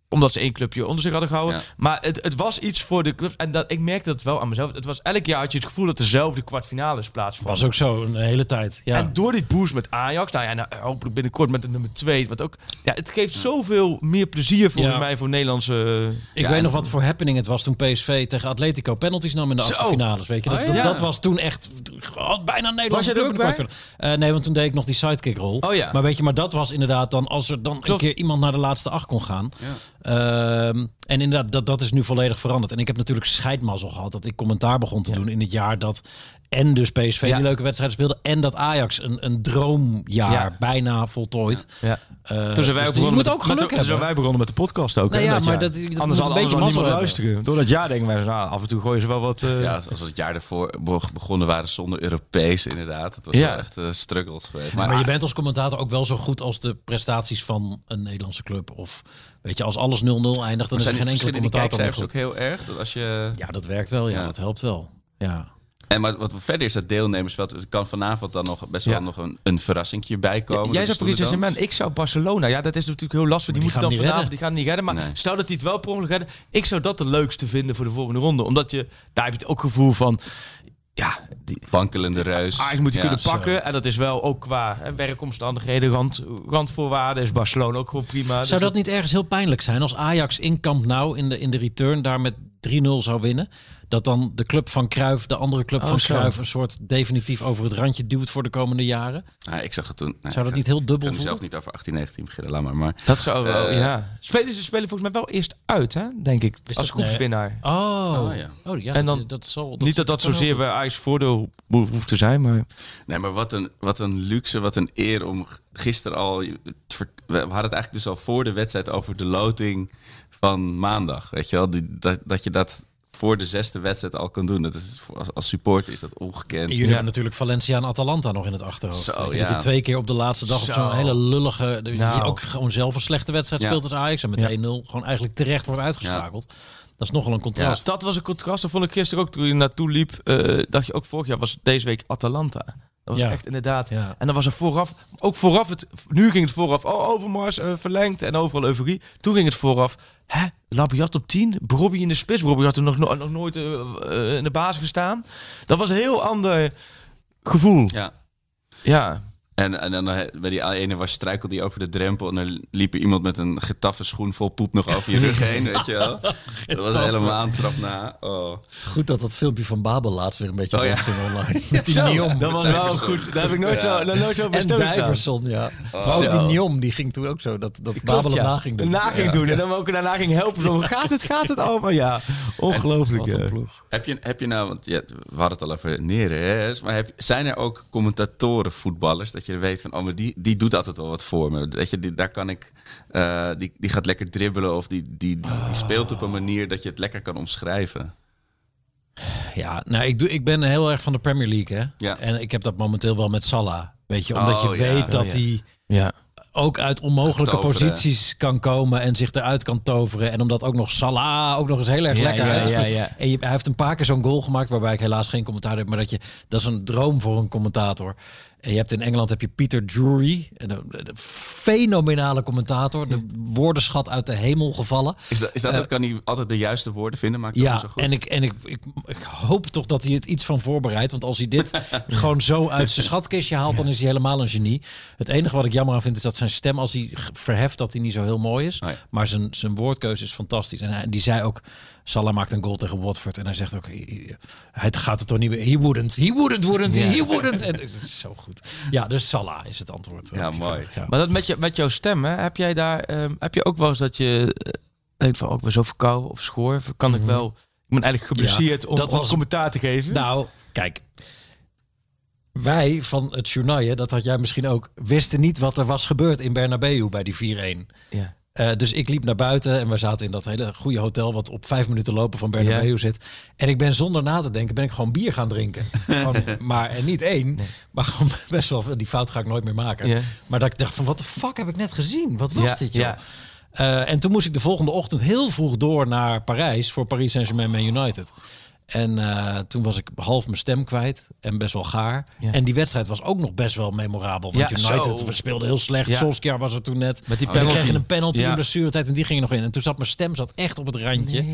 omdat ze één clubje onder zich hadden gehouden. Ja. Maar het, het was iets voor de clubs. En dat, ik merkte dat wel aan mezelf. Het was elk jaar had je het gevoel dat dezelfde kwartfinales plaatsvonden. was ook zo een hele tijd. Ja. En door die boost met Ajax, nou ja, nou, hopelijk binnenkort met de nummer 2. Wat ook, ja, het geeft zoveel meer plezier volgens Ja. mij voor Nederlandse. ik Ja, weet nog wat voor happening het was toen PSV tegen Atletico penalties nam in de achtste finales. Weet je, dat, Oh, dat, ja. dat was toen echt oh, bijna Nederlandse Was jij er club in ook de kwartfinale. Eh, nee, want toen deed ik nog die sidekick rol. Oh ja. Maar weet je, maar dat was inderdaad dan als er dan Klopt. een keer iemand naar de laatste acht kon gaan. Ehm, en inderdaad, dat, dat is nu volledig veranderd. En ik heb natuurlijk scheidmazzel gehad dat ik commentaar begon te doen in het jaar dat en dus PSV Ja. die leuke wedstrijden speelde en dat Ajax een, een droomjaar Ja. bijna voltooid. Ja. Eh, Toen zijn wij dus begonnen moet met, ook geluk met, hebben. zijn wij begonnen met de podcast ook. Nou ja, dat maar jaar. dat- dat anders anders een beetje niemand hebben. luisteren. Door dat jaar denken wij, nou, af en toe gooien ze wel wat. eh, Ja, zoals het jaar ervoor be- begonnen waren zonder Europees inderdaad. Het was Ja. echt eh, struggles geweest. Maar, Maar, je bent als commentator ook wel zo goed als de prestaties van een Nederlandse club. Of weet je, als alles 0-0 eindigt, dan is er zijn geen enkele commentator meer kijkcijfers ook goed. heel erg? Dat als je... Ja, dat werkt wel. Ja, Ja. dat helpt wel. Ja. En maar wat verder is dat deelnemersveld. Er kan vanavond dan nog best wel Ja. nog een, een verrassingje bij komen. Jij zou Paris Saint-Germain, ik zou Barcelona. Ja, dat is natuurlijk heel lastig. Die, die moeten dan gaan niet vanavond, die gaan niet redden. Maar Nee. stel dat die het wel per ongeluk redden. Ik zou dat de leukste vinden voor de volgende ronde. Omdat je, daar heb je het ook gevoel van... Ja, die, Wankelende reus. Ajax moet je Ja, kunnen zo. pakken. En dat is wel ook qua hè, werkomstandigheden, rand, randvoorwaarden. Is Barcelona ook gewoon prima. Zou Dus dat niet ergens heel pijnlijk zijn als Ajax in Camp Nou in de, in de return daar met 3-0 zou winnen? Dat dan de club van Cruijff, de andere club Oh, van. Cruijff, een soort definitief over het randje duwt voor de komende jaren? Ja, ik zag het toen. nee, Zou dat ik niet heel dubbel Ik kan er zelf niet over 18, 19 beginnen, laat maar. maar Dat zou wel, Eh, ja. Spelen ze spelen volgens mij wel eerst uit, hè? Denk ik. Is als nee. groepswinnaar. Oh, Oh, ja. oh ja. En dan- dat zal, Niet dat dat zozeer bij Ajax voordeel ho- hoeft te zijn, maar... Nee, maar wat een, wat een luxe, wat een eer om gisteren al... We hadden het eigenlijk dus al voor de wedstrijd over de loting van maandag. Weet je wel, die, dat, dat je dat voor de zesde wedstrijd al kan doen. Dat is, als, als supporter is dat ongekend. En jullie hebben natuurlijk Valencia en Atalanta nog in het achterhoofd. Zo, ja. Twee keer op de laatste dag op Zo. zo'n hele lullige... Nou. ook gewoon zelf een slechte wedstrijd Ja. speelt als Ajax. En met Ja. 1-0 gewoon eigenlijk terecht wordt uitgeschakeld. Dat is nogal een contrast. Dat was een contrast. Dat vond ik gisteren ook toen je naartoe liep. eh dacht je ook vorig jaar was deze week Atalanta. Dat was Ja. echt inderdaad. Ja. En dan was er vooraf, ook vooraf het. Nu ging het vooraf. Oh, Overmars eh, verlengd en overal euforie. Toen ging het vooraf. Hè, Labiat op 10, Brobby in de spits. Brobby had er nog, no- nog nooit eh, eh, in de basis gestaan. Dat was een heel ander gevoel. Ja. Ja. En, en dan eh, bij die ene was struikelde die over de drempel en dan liep er iemand met een getaffe schoen vol poep nog over je rug heen, weet je wel. *laughs* Dat was helemaal aantrap na. Oh. Goed dat dat filmpje van Babel laatst weer een beetje Oh, ja. online. *laughs* Met die Zo, Niom. dat was wel goed. Daar heb ik nooit zo, daar nooit zo En. Diverson, ja. maar ook Zo. die Niom, die ging toen ook zo. Dat, dat Klopt, Babel ja. na ging doen. Na ging doen. En dan ook daarna ging helpen. Zo, gaat het, gaat het allemaal? Ja, ongelooflijk. Wat een ja. ploeg. Heb je, heb je nou, want ja, we hadden het al over Neres, maar heb, zijn er ook commentatoren, voetballers, dat je weet van, oh, maar die, die doet altijd wel wat voor me. Weet je, die, daar kan ik, eh, die, die gaat lekker dribbelen of die, die, die, die speelt op een manier dat je het lekker kan omschrijven. Ja, nou, ik, doe, ik ben heel erg van de Premier League, hè. Ja. En ik heb dat momenteel wel met Salah. Weet je, omdat Oh, je ja. weet dat Oh, ja. hij Ja. ook uit onmogelijke Toveren. posities kan komen en zich eruit kan toveren. En omdat ook nog Salah ook nog eens heel erg Ja, lekker ja, uitspeelt. ja, ja. En je, hij heeft een paar keer zo'n goal gemaakt waarbij ik helaas geen commentaar heb, maar dat je dat is een droom voor een commentator. En je hebt in Engeland heb je Peter Drury, een, een fenomenale commentator. De woordenschat uit de hemel gevallen. Is dat, is dat, dat kan hij altijd de juiste woorden vinden, maar ik Ja, zo goed. en, ik, en ik, ik, ik hoop toch dat hij het iets van voorbereidt. Want als hij dit *laughs* gewoon zo uit zijn schatkistje haalt, dan is hij helemaal een genie. Het enige wat ik jammer aan vind, is dat zijn stem, als hij verheft, dat hij niet zo heel mooi is. Oh ja. Maar zijn, zijn woordkeuze is fantastisch. En hij, die zei ook, Salah maakt een goal tegen Watford. En hij zegt ook, hij gaat het toch niet meer. He wouldn't, he wouldn't, wouldn't, he wouldn't. En is zo goed. Ja, dus Salah is het antwoord. Ja, mooi. Ja. Maar dat met, je, met jouw stem, hè, heb jij daar, ehm, heb je ook wel eens dat je eh, denkt van, ook weer zo verkouden of schoor, kan ik wel, ik ben eigenlijk geblesseerd om, Mhm. dat om was- commentaar te geven. Nou, kijk. Wij van het journaal, dat had jij misschien ook, wisten niet wat er was gebeurd in Bernabeu bij die 4-1. ja. Eh, dus ik liep naar buiten en we zaten in dat hele goede hotel wat op vijf minuten lopen van Bernabeu Ja. zit. En ik ben zonder na te denken, ben ik gewoon bier gaan drinken. *laughs* Gewoon, maar en niet één, maar gewoon *laughs* best wel, die fout ga ik nooit meer maken. Ja. Maar dat ik dacht van, wat de fuck heb ik net gezien? Wat was Ja, dit joh? ja. Eh, en toen moest ik de volgende ochtend heel vroeg door naar Parijs voor Paris Saint-Germain Man United. En eh, toen was ik half mijn stem kwijt en best wel gaar. Ja. En die wedstrijd was ook nog best wel memorabel. Want Ja, United, zo. we speelden heel slecht. Ja. Solskjaer was er toen net. Met die penalty. kregen een penalty Ja. in blessuretijd en die ging er nog in. En toen zat mijn stem zat echt op het randje.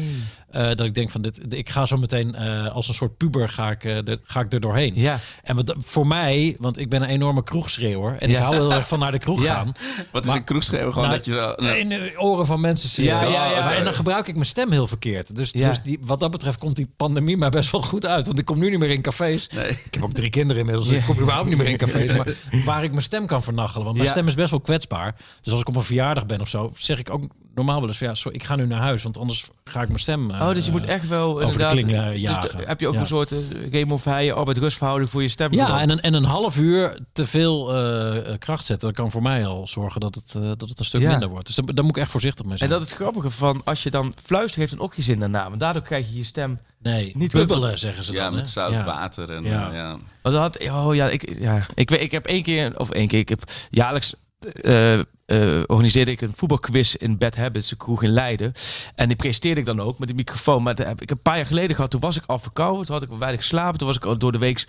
Eh, dat ik denk van dit, ik ga zo meteen eh, als een soort puber ga ik, eh, de, ga ik er doorheen. Ja. En wat, voor mij, want ik ben een enorme kroegschreeuwer en Ja. ik hou heel erg van naar de kroeg *laughs* Ja. gaan. Wat is Maar- een kroegschreeuwen? Gewoon Nou, dat je zo... nou, in de oren van mensen schreeuwen. Ja, ja, ja. En dan gebruik ik mijn stem heel verkeerd. Dus, Ja. dus die, wat dat betreft komt die pandemie mij best wel goed uit. Want ik kom nu niet meer in cafés. Nee. Ik heb ook drie kinderen inmiddels. dus Ik kom überhaupt niet meer in cafés. Maar waar ik mijn stem kan vernachelen. Want mijn Ja. stem is best wel kwetsbaar. Dus als ik op een verjaardag ben of zo, zeg ik ook normaal wel eens van, ja, sorry, ik ga nu naar huis. Want anders ga ik mijn stem... eh, Oh, dus je moet echt wel de inderdaad... kling, eh, dus jagen. de- heb je ook Ja. een soort eh, Game of High arbeid-rust verhouding voor je stem? Ja, en een, en een half uur te veel eh, eh, kracht zetten, dat kan voor mij al zorgen dat het, eh, dat het een stuk Ja. minder wordt. Dus daar, daar moet ik echt voorzichtig mee En zijn. dat is het grappige van, als je dan fluistert, heeft een ook geen zin daarna. Want daardoor krijg je je stem... nee, niet bubbelen zeggen ze ja, dan. met hè? zout Ja. water. En, Ja. ja. Ja. Want dat had, oh ja, ik, ja, ik, weet- ik heb één keer, of één keer, ik heb jaarlijks eh, eh, organiseerde ik een voetbalquiz in Bad Habits, een kroeg in Leiden. En die presenteerde ik dan ook met de microfoon. Maar dat heb ik een paar jaar geleden gehad. Toen was ik al verkouden. Toen had ik weinig geslapen. Toen was ik door de week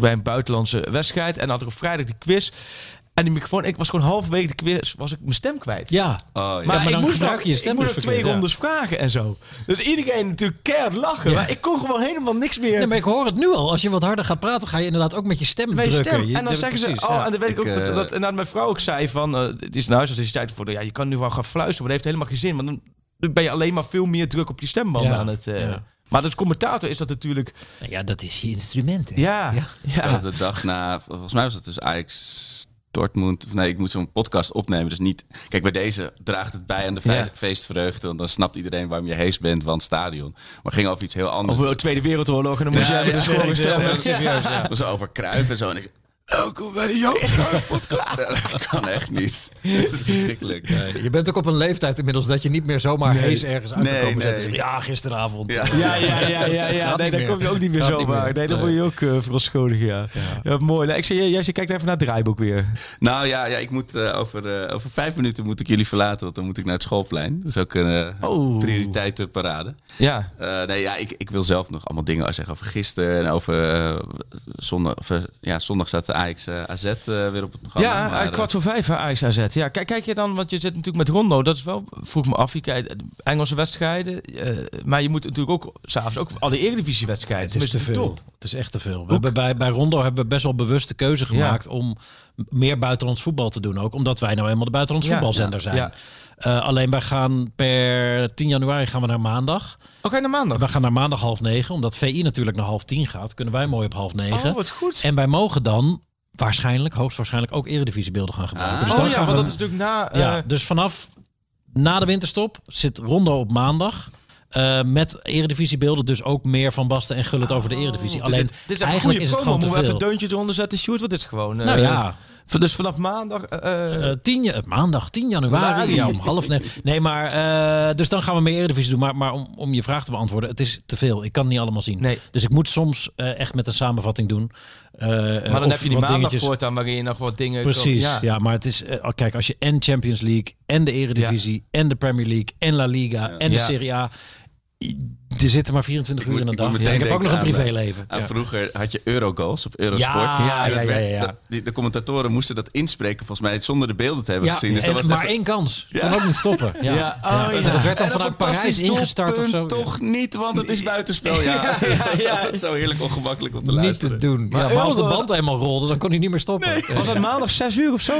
mij een buitenlandse wedstrijd. En dan had ik op vrijdag die quiz. En die microfoon, ik was gewoon halverwege de quiz, was ik mijn stem kwijt. Ja, Oh, ja. maar Maar, ik dan moest gebruik nog, je stem ik moest dus nog twee verkeerd, ja. rondes vragen en zo. Dus iedereen natuurlijk keihard lachen. Ja. Maar ik kon gewoon helemaal niks meer. Nee, maar ik hoor het nu al. Als je wat harder gaat praten, ga je inderdaad ook met je stem drukken. stem. Je- en dan dat- zeggen precies, ze, oh, ja. en dan weet ik, Ik, ook dat, eh, dat inderdaad mijn vrouw ook zei van, eh het is een huisartsiteit voor, ja, je kan nu wel gaan fluisteren, maar dat heeft helemaal geen zin, want dan- dan ben je alleen maar veel meer druk op je stembanden Ja, aan het. eh, ja. Maar als commentator is dat natuurlijk, ja, dat is je instrument. hè. ja, ja, de dag na, volgens mij was het dus Ajax Dortmund. Nee, ik moet zo'n podcast opnemen. Dus niet. Kijk, bij deze draagt het bij aan de fe- Ja. feestvreugde. Want dan snapt iedereen waarom je hees bent, want stadion. Maar het ging over iets heel anders. Of de Tweede Wereldoorlog en dan moest Ja, jij met ja, de school was over Kruif en zo. En ik Welkom bij de Joop podcast. Ja, dat kan echt niet. Dat is verschrikkelijk. Nee, Je bent ook op een leeftijd inmiddels dat je niet meer zomaar hees ergens uit kan Nee, komen zetten. nee. Ja, gisteravond. Ja. eh, Ja, ja, ja, ja, ja. Nee, daar kom je ook niet meer Gaat niet zomaar. meer. Nee, dan Nee. word je ook uh, verontschuldigen, ja. ja. mooi. Nee, ik zei, jij, jij kijkt even naar het draaiboek weer. Nou ja, ja ik moet, eh, over, eh, over vijf minuten moet ik jullie verlaten. Want dan moet ik naar het schoolplein. Dat is ook een Oh. prioriteitenparade. Ja. Eh, nee, ja, ik, ik wil zelf nog allemaal dingen zeggen over gisteren. En over zondag, of, ja, zondag staat de Ajax eh, AZ eh, weer op het programma. Ja, Maar, eh, kwart voor vijf, hè, Ajax AZ. Ja, kijk, kijk je dan, want je zit natuurlijk met Rondo, dat is wel, vroeg me af, je kijkt Engelse wedstrijden, eh, maar je moet natuurlijk ook, s'avonds ook alle Eredivisie-wedstrijden. Het is te veel. top. Het is echt te veel. We hebben bij, bij Rondo hebben we best wel bewust de keuze gemaakt om meer buitenlands voetbal te doen ook. Omdat wij nou eenmaal de buitenlands Ja, voetbalzender ja, zijn. ja. Eh, alleen wij gaan per 10 januari gaan we naar maandag. Oké, naar maandag. We gaan naar maandag half negen. Omdat VI natuurlijk naar half tien gaat, kunnen wij mooi op half negen. Oh, wat goed. En wij mogen dan waarschijnlijk, hoogstwaarschijnlijk ook eredivisiebeelden gaan gebruiken. Ah. Dus oh ja, want we, dat is natuurlijk na... eh, ja, dus vanaf na de winterstop zit Rondo op maandag. eh, met eredivisiebeelden, dus ook meer van Basten en Gullit over de eredivisie. dus Alleen dit is eigenlijk goede is het gewoon te Moeten we even een deuntje eronder zetten, Sjoerd? Dit is gewoon... eh, Nou ja, v- Dus vanaf maandag... eh, eh, 10, ja- maandag 10 januari, ja, om half negen. Nee, maar eh, dus dan gaan we meer eredivisie doen. Maar, maar om, om je vraag te beantwoorden, het is te veel. Ik kan het niet allemaal zien. Nee. Dus ik moet soms eh, echt met een samenvatting doen. Eh, maar dan of heb je die maandag dingetjes- voortaan waarin je nog wat dingen... Precies, ja. maar het is, eh, kijk, als je en Champions League en de Eredivisie en de Premier League en La Liga en de. Serie A, er zitten maar 24 Ik uur in een dag. Ja, ik heb ook nog een aan, privéleven. Ja. Vroeger had je Eurogoals op Eurosport. Ja, ja, ja, werd- ja, ja. De, de commentatoren moesten dat inspreken, volgens mij, zonder de beelden te hebben Ja, gezien. Dus en dat was maar echt- één kans. Ja. Kon ook niet stoppen. *laughs* Ja. Ja, oh, Ja, ja. dus dat werd dan vanuit Parijs ingestart of zo. Toch niet, want het is buitenspel. Ja, *laughs* Ja, ja, *laughs* Dat is zo heerlijk ongemakkelijk om te Niet luisteren. te doen. Ja, Maar maar als de band eenmaal rolde, dan kon hij niet meer stoppen. Ja. Was dat maandag 6 uur of zo?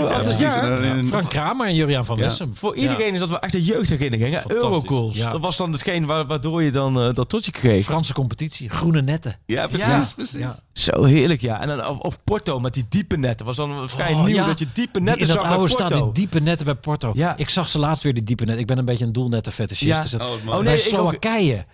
Frank Kramer en Julian van. Wessem. Voor iedereen is dat wel echt een jeugdherinnering. Eurogoals. Dat was dan hetgeen wa- waardoor je dan eh, dat totje kreeg. Franse competitie, groene netten. Ja, precies. Ja. precies. Ja. Zo heerlijk, ja. En dan, of, of Porto met die diepe netten. was dan vrij Oh, nieuw ja. dat je diepe Die netten in dat zag bij oude staat, die diepe netten bij Porto. Ja. Ik zag ze laatst weer, die diepe netten. Ik ben een beetje een doelnetten fetischist. Ja. Dus dat, Oh, Oh, nee, bij. Slowakije.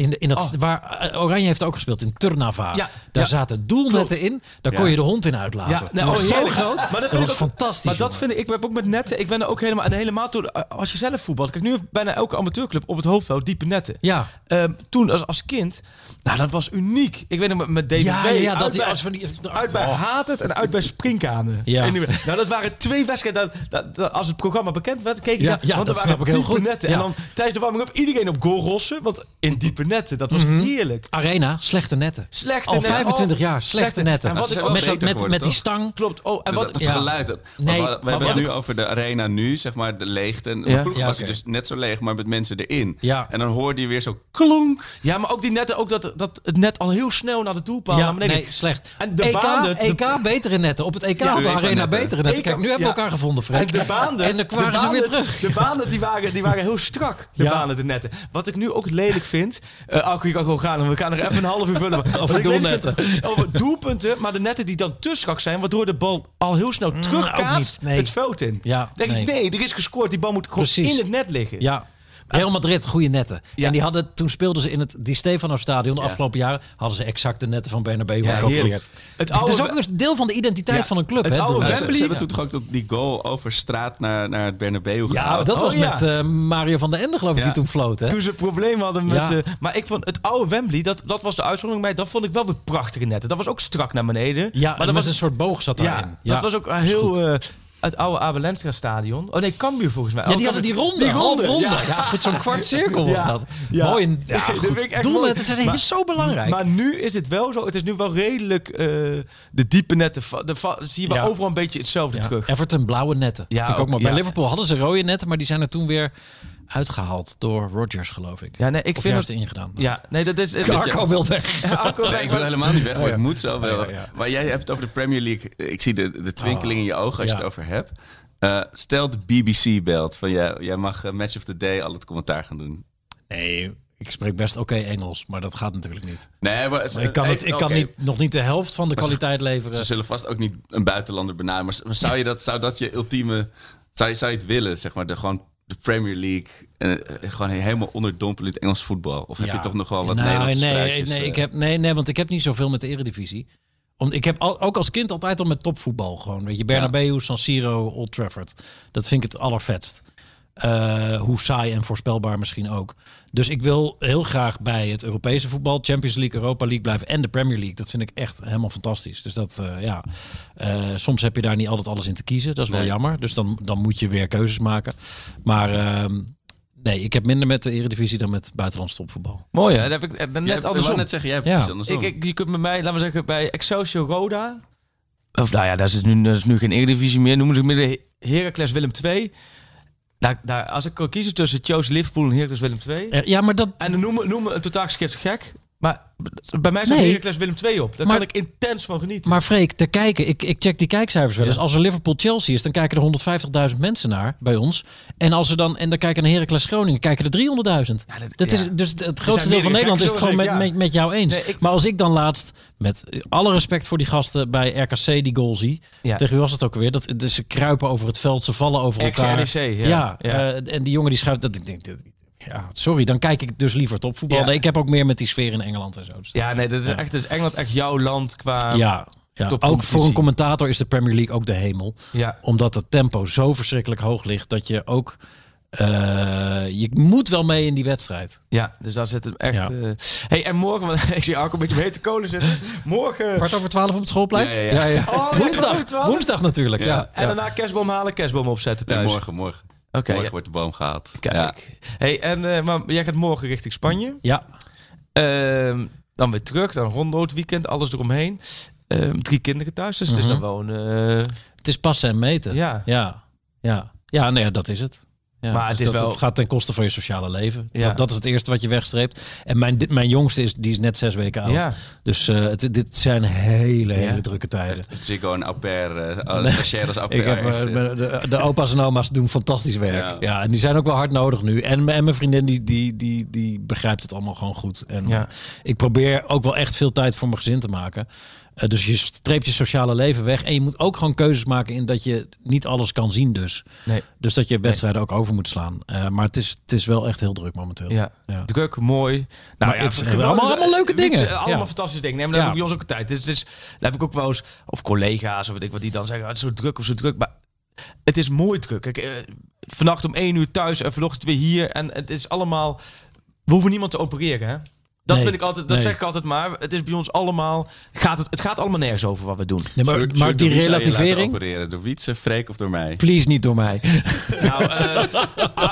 In, de- in dat, Oh. waar, eh, Oranje heeft ook gespeeld, in Turnava. Ja, Daar ja. zaten doelnetten in. Daar kon Ja. je de hond in uitlaten. Ja, dat nou, was oh, zo heerlijk. groot. Maar dat dat vind ik was ook- fantastisch. Maar dat vind ik, ik heb ook met netten, ik ben er ook helemaal, en helemaal toen, als je zelf voetbalt. Kijk, nu heeft bijna elke amateurclub op het hoofdveld diepe netten. Ja, Ehm, toen als, als kind, nou dat was uniek. Ik weet nog met, met DVV, ja, ja, ja, uit, dat die bij, als van die uit bij Oh. Haat het en uit bij Springkanen. Ja. En nu- nou, dat waren twee wedstrijden. Dat, dat, dat- als het programma bekend werd, keek ik Ja, naar, want dat er waren snap ik heel goed. netten. Ja. En dan tijdens de warming-up iedereen op goal rossen, want in diepe netten, dat was heerlijk. Arena, slechte netten. Slechte Al netten. 25 Oh, jaar, slechte netten. En wat ze ik zijn ook wel met, dat- beter met, geworden, met die toch? stang. Klopt. Oh, en Dat, wat, het ja. geluid. We, Nee, we, maar hebben wat het nu over de arena nu, zeg maar, de leegte. En Ja. maar vroeger Ja, was hij oké. dus net zo leeg, maar met mensen erin. Ja. En dan hoorde je weer zo klonk. Ja, maar ook die netten, ook dat, dat het net al heel snel naar de doelpaal Ja, naar beneden nee, slecht. En de EK, baan, de- EK betere netten. Op het EK had de UEFA Arena netten. betere netten. Kijk, nu hebben we Ja. elkaar gevonden, Frank. En de baanden, En dan de waren ze weer terug. De baanden die waren, die waren heel strak. De Ja. banen, de netten. Wat ik nu ook lelijk vind. Alko, je kan gewoon gaan. We gaan er even een half uur vullen. *laughs* Over doelnetten. Over doelpunten, maar de netten die dan te strak zijn. Waardoor de bal al heel snel ook terugkaatst nee. het veld in. Ja, denk nee. ik, nee, er is gescoord. Die bal moet gewoon Precies. in het net liggen. Ja. Real Madrid, goede netten. Ja. En die hadden, toen speelden ze in het Di Stefano Stadion de Ja. afgelopen jaren, hadden ze exact de netten van Bernabeu Ja, gekopieerd. Het Het is ook een deel van de identiteit Ja, van een club. het hè, oude Wembley. ze, ze hebben toen toch ook dat, die goal over straat naar, naar het Bernabeu Ja, gehaald. dat Oh, was ja. met eh, Mario van den Ende, geloof ik, Ja. die toen floot. Hè? Toen ze problemen hadden met... Ja. eh, maar ik vond het oude Wembley, dat, dat was de uitzondering bij. Dat vond ik wel weer prachtige netten. Dat was ook strak naar beneden. Ja, maar dat was een soort boog zat daarin. Ja, dat was ook heel... het oude Abelenstra stadion. Oh nee, Cambuur volgens mij. Ja, Oh, die hadden die ronde, Die ronde, half ronde. ja. Ja, goed, zo'n kwart cirkel was Ja, dat. ja. Mooi. Ja, Ja, dat goed. vind ik echt Doelnetten mooi. zijn Maar- zo belangrijk. Maar nu is het wel zo. Het is nu wel redelijk eh, de diepe netten. De, zie je wel Ja. overal een beetje hetzelfde Ja, terug. Everton blauwe netten. Ja, Vind ik ook ook, maar. Bij ja. Liverpool hadden ze rode netten, maar die zijn er toen weer uitgehaald door Rodgers, geloof ik. Ja, nee, ik of vind juist het... ingedaan. Ja, nee, dat is... Arco wil weg. Ja, Arco *laughs* Nee, weg, ik wil helemaal niet weg, maar Oh, ja. het moet zo wel. Oh, ja, ja. Maar jij hebt het over de Premier League. Ik zie de, de twinkeling in je ogen als je het over hebt. Eh, stel de BBC belt van jij, jij mag eh, Match of the Day al het commentaar gaan doen. Nee, ik spreek best oké Engels, maar dat gaat natuurlijk niet. Nee, maar ze- Ik kan, het, ik kan niet, nog niet de helft van de Maar ze- kwaliteit leveren. Ze zullen vast ook niet een buitenlander benaderen. Maar, maar zou, je dat, zou dat je ultieme... Zou je, zou je het willen, zeg maar, de, gewoon de Premier League... eh, eh, gewoon helemaal onderdompelend Engels voetbal? Of heb je toch nog wel wat Nou, Nederlandse nee, spruitjes, nee, eh? ik heb, nee, nee, want ik heb niet zoveel met de Eredivisie. Om, ik heb al, ook als kind altijd al met topvoetbal gewoon. Weet je, Bernabeu, San Siro, Old Trafford. Dat vind ik het allervetst. Eh, hoe saai en voorspelbaar misschien ook. Dus ik wil heel graag bij het Europese voetbal, Champions League, Europa League blijven en de Premier League. Dat vind ik echt helemaal fantastisch. Dus dat, eh, ja, Eh, soms heb je daar niet altijd alles in te kiezen. Dat is wel Nee. jammer. Dus dan, dan moet je weer keuzes maken. Maar ehm, nee, ik heb minder met de Eredivisie dan met buitenlands topvoetbal. Mooi hè, dat heb ik ik ben Jij net andersom. net zeggen, jij hebt Ja. andersom. Ik, ik, je kunt bij mij, laten we zeggen, bij Excelsior Roda. Of nou ja, dat is nu, dat is nu geen Eredivisie meer. Noemen ze het midden Heracles Willem II. Daar, daar, als ik kan kiezen tussen Chelsea Liverpool en Heracles Willem II. Ja, maar dat, En dan noemen, noemen een totaal gek. Maar bij mij staat Nee. Heracles Willem II op. Daar Maar- kan ik intens van genieten. Maar Freek, te kijken, ik, ik check die kijkcijfers wel eens. Ja. Als er Liverpool-Chelsea is, dan kijken er 150.000 mensen naar bij ons. En als er dan en dan kijken naar Heracles Groningen, kijken er 300.000. Ja, dat- dat ja. is dus het grootste deel van Nederland is het gewoon met, met, met jou eens. Nee, ik- Maar als ik dan laatst, met alle respect voor die gasten bij RKC die goal zie, tegen wie was het ook weer? Dat dus ze kruipen over het veld, ze vallen over elkaar. Ja. ja, Ja. eh, en die jongen die schuift. Dat ik denk, ja, sorry, dan kijk ik dus liever topvoetbal. Ja. Nee, Ik heb ook meer met die sfeer in Engeland en zo. Dus ja, dat- nee, dat is, ja. echt, dat is Engeland echt jouw land qua... Ja, ja. ook voor een commentator is de Premier League ook de hemel. Ja. Omdat het tempo zo verschrikkelijk hoog ligt dat je ook... eh, je moet wel mee in die wedstrijd. Ja, dus daar zit hem echt... Ja. eh, hey, en morgen, want *laughs* ik zie Arco een beetje op hete kolen zitten. Morgen... Kwart over twaalf op het schoolplein? Ja, ja, ja. Oh, woensdag, natuurlijk. Ja. Ja. En daarna kerstboom halen, kerstboom opzetten Nee, thuis. morgen, morgen. Oké, morgen ja. wordt de boom gehaald. Kijk. Ja. Hey, en, eh, maar jij gaat morgen richting Spanje. Ja. Ehm, dan weer terug, dan rondo het weekend, alles eromheen. Ehm, drie kinderen thuis, dus het is Mhm. dan wel een... eh, Het is passen en meten. ja. Ja, ja. Ja, nee, dat is het. Ja, Maar het dus is dat, wel- het gaat ten koste van je sociale leven. Ja. Dat, dat is het eerste wat je wegstreept. En mijn, dit, mijn jongste is, die is net zes weken oud. Ja. Dus eh, het, dit zijn hele, hele drukke tijden. Het Ziggo en au pair, eh, als stagiair als au *laughs* Ik heb, eh, de, de, de opa's en oma's doen fantastisch werk. Ja. Ja. en die zijn ook wel hard nodig nu. En, en mijn vriendin die, die, die, die begrijpt het allemaal gewoon goed. En Ja. ik probeer ook wel echt veel tijd voor mijn gezin te maken. Eh, dus je streept je sociale leven weg. En je moet ook gewoon keuzes maken in dat je niet alles kan zien dus. Nee. Dus dat je wedstrijden ook over moet slaan. Eh, maar het is, het is wel echt heel druk momenteel. Ja. Ja. Druk, mooi. Nou het is geweldig. allemaal- allemaal leuke je, dingen. Allemaal Ja. fantastische dingen. Nee, maar dat Ja. heb ik bij ons ook een tijd. Dus, dus, daar heb ik ook wel eens, of collega's of weet ik wat die dan zeggen, "Ah, het is zo druk of zo druk. Maar het is mooi druk. Kijk, eh, vannacht om één uur thuis en vanochtend weer hier. En het is allemaal, we hoeven niemand te opereren hè. Dat Nee. vind ik altijd, dat Nee. zeg ik altijd maar. Het is bij ons allemaal, gaat het, het gaat allemaal nergens over wat we doen. Nee, maar, maar die relativering... opereren? Door Wietse, Freek of door mij? Please niet door mij. Nou, uh,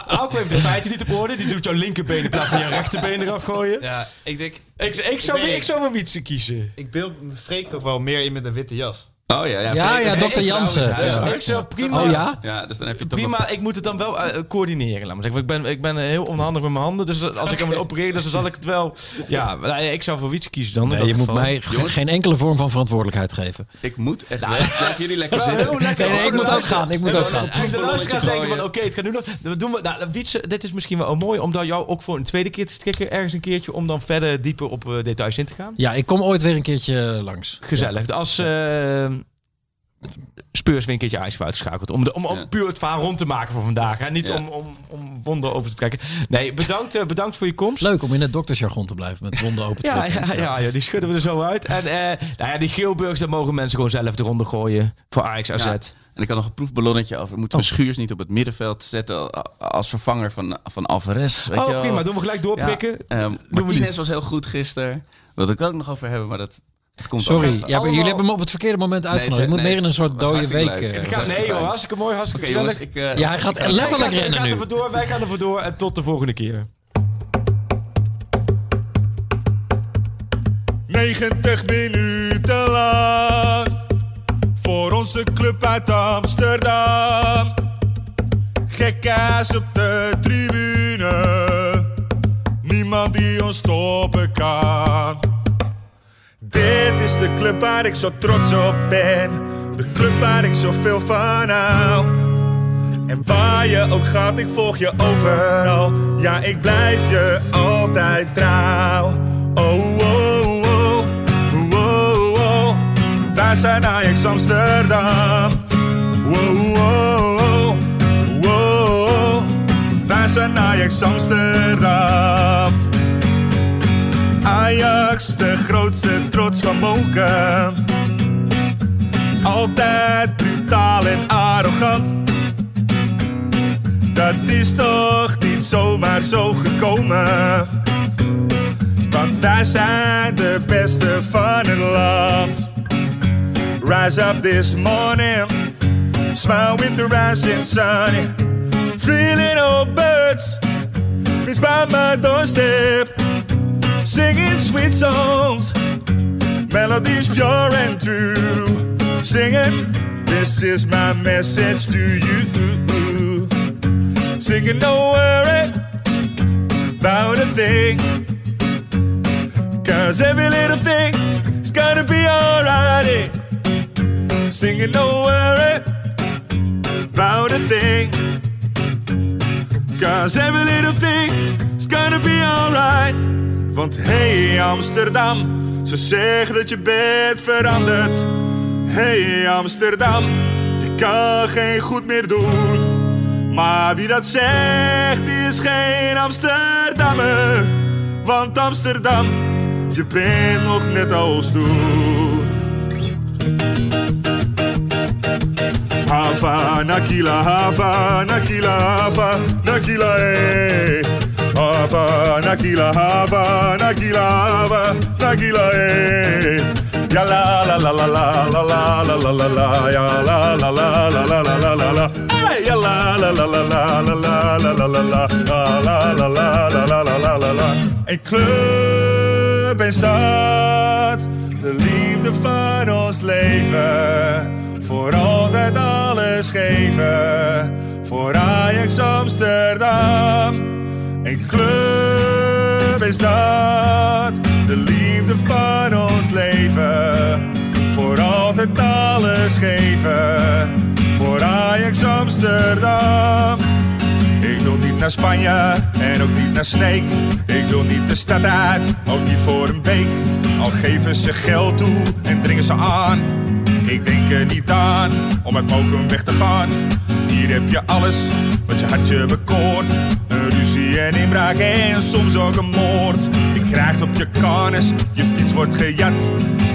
Alko heeft de feiten niet op orde. Die doet jouw linkerbeen in plaats van jouw rechterbeen eraf gooien. Ja, ik denk, Ik, ik, zou, Ik ik zou voor Wietse kiezen. ik beeld Freek toch wel meer in met een witte jas. Oh ja, ja. Ja, dokter is Jansen. Dus ik zou prima... Oh ja? Ja, dus dan heb je toch Prima, ik moet het dan wel eh, coördineren. Laat maar zeggen. Ik ben, ik ben heel onhandig met mijn handen. Dus als ik hem moet opereren, dus dan zal ik het wel... Ja, nee, ik zou voor Wietse kiezen dan. Nee, je moet geval. mij ge- geen enkele vorm van verantwoordelijkheid geven. Ik moet echt weg. Blijf jullie lekker *laughs* zitten. heel lekker. Nee, ik moet ook gaan, ik moet ook gaan. De, de luisteraars gooien. denken van, oké, het gaat nu nog... Dan doen we, nou, Wietse, dit is misschien wel mooi om dan jou ook voor een tweede keer te strikken. Ergens een keertje, om dan verder dieper op eh, details in te gaan. Ja, ik kom ooit weer een keertje langs. Gezellig. Als eh Speurs weer een keertje ijs uitgeschakeld. Om, de, om, om Ja. puur het verhaal rond te maken voor vandaag. Hè? Niet Ja. om, om, om wonden over te trekken. Nee, bedankt, eh, bedankt voor je komst. Leuk om in het doktersjargon te blijven met wonden open te Ja, trekken. ja, ja, ja, die schudden we er zo uit. En eh, nou ja, die geelburgers, daar mogen mensen gewoon zelf de ronde gooien. Voor Ajax AZ. Ja. En ik had nog een proefballonnetje over. Moeten we Schuurs niet op het middenveld zetten als vervanger van, van Alvarez? Weet je Oh, prima. Doen we gelijk doorprikken. Ja, ehm. Martinez was heel goed gisteren. Wilde ik ook nog over hebben, maar dat, komt Sorry, ook ja, nog. maar allemaal- jullie hebben me op het verkeerde moment uitgenodigd. je moet nee, meer in een soort dode week. eh, Het gaat, hartstikke nee joh, hartstikke mooi, hartstikke jongens, gezellig. ik... eh, Ja, hij gaat letterlijk rennen Wij nu. gaan er door, wij gaan er door. En tot de volgende keer. 90 minuten lang voor onze club uit Amsterdam. Gekkaas op de tribune, niemand die ons stoppen kan. Dit is de club waar ik zo trots op ben, de club waar ik zoveel van hou. En waar je ook gaat, ik volg je overal. Ja, ik blijf je altijd trouw. Oh, oh, oh, oh, oh, oh. Wij zijn Ajax Amsterdam. Wow, wow, wow, wow. Wij zijn Ajax Amsterdam. De grootste trots van Monken. Altijd brutaal en arrogant. Dat is toch niet zomaar zo gekomen. Want wij zijn de beste van het land. Rise up this morning, smile with the rising sun. Three little birds, fits by my doorstep, singing sweet songs, melodies pure and true. Singing, this is my message to you. Singing, don't worry about a thing. Cause every little thing is gonna be alright. Singing, don't worry about a thing. Cause every little thing is gonna be alright. Want hey Amsterdam, ze zeggen dat je bent veranderd. Hey Amsterdam, je kan geen goed meer doen. Maar wie dat zegt is geen Amsterdammer. Want Amsterdam, je bent nog net als toen. Hava, Nakila, Hava, Nakila, Hava, Nakila, eh. Hava, Nakila, Hava, Nakila, Hava, Nakila, eh. Ja la la la la la la la la la la la, ja la la la la la la la la la. Ja la la la la la la la la la la la la la la la la la la la Een club stad, de liefde van ons leven. Voor altijd alles geven, voor Ajax Amsterdam. Een club en stad, de liefde van ons leven. Voor altijd alles geven, voor Ajax Amsterdam. Ik wil niet naar Spanje en ook niet naar Sneek. Ik wil niet de stad uit, ook niet voor een week. Al geven ze geld toe en dringen ze aan. Ik denk er niet aan om uit Mokum weg te gaan. Hier heb je alles wat je hartje bekoort. Een ruzie en inbraak en soms ook een moord. Je krijgt op je karnes, je fiets wordt gejat.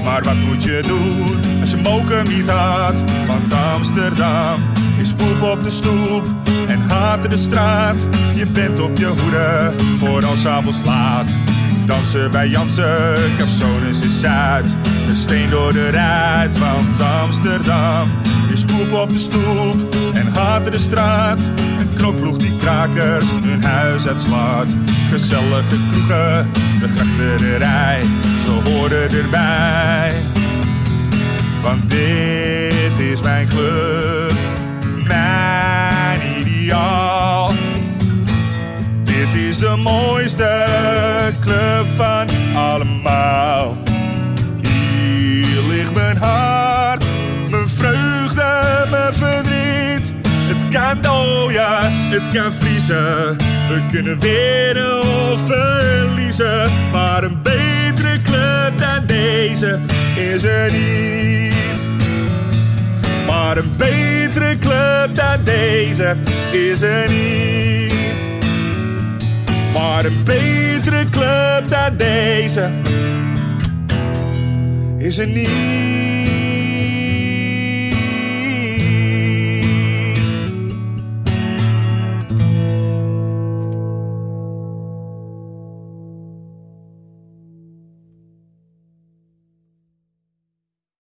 Maar wat moet je doen als je Mokum niet had? Want Amsterdam is poep op de stoep en haat de straat. Je bent op je hoede voor als avonds laat. Dansen bij Jansen, Capsones is Zuid. Een steen door de ruit, want Amsterdam is poep op de stoep en haat de straat. Een knokploeg die krakers hun huis uitslaat. Gezellige kroegen, de grachterij, ze horen erbij. Want dit is mijn club, mijn ideaal. Dit is de mooiste club van allemaal. Hier ligt mijn hart, mijn vreugde, mijn verdriet. Het kan dooien, het kan vriezen. We kunnen winnen of verliezen. Maar een betere club dan deze is er niet. Maar een betere club dan deze is er niet. Maar een betere club dan deze is er niet.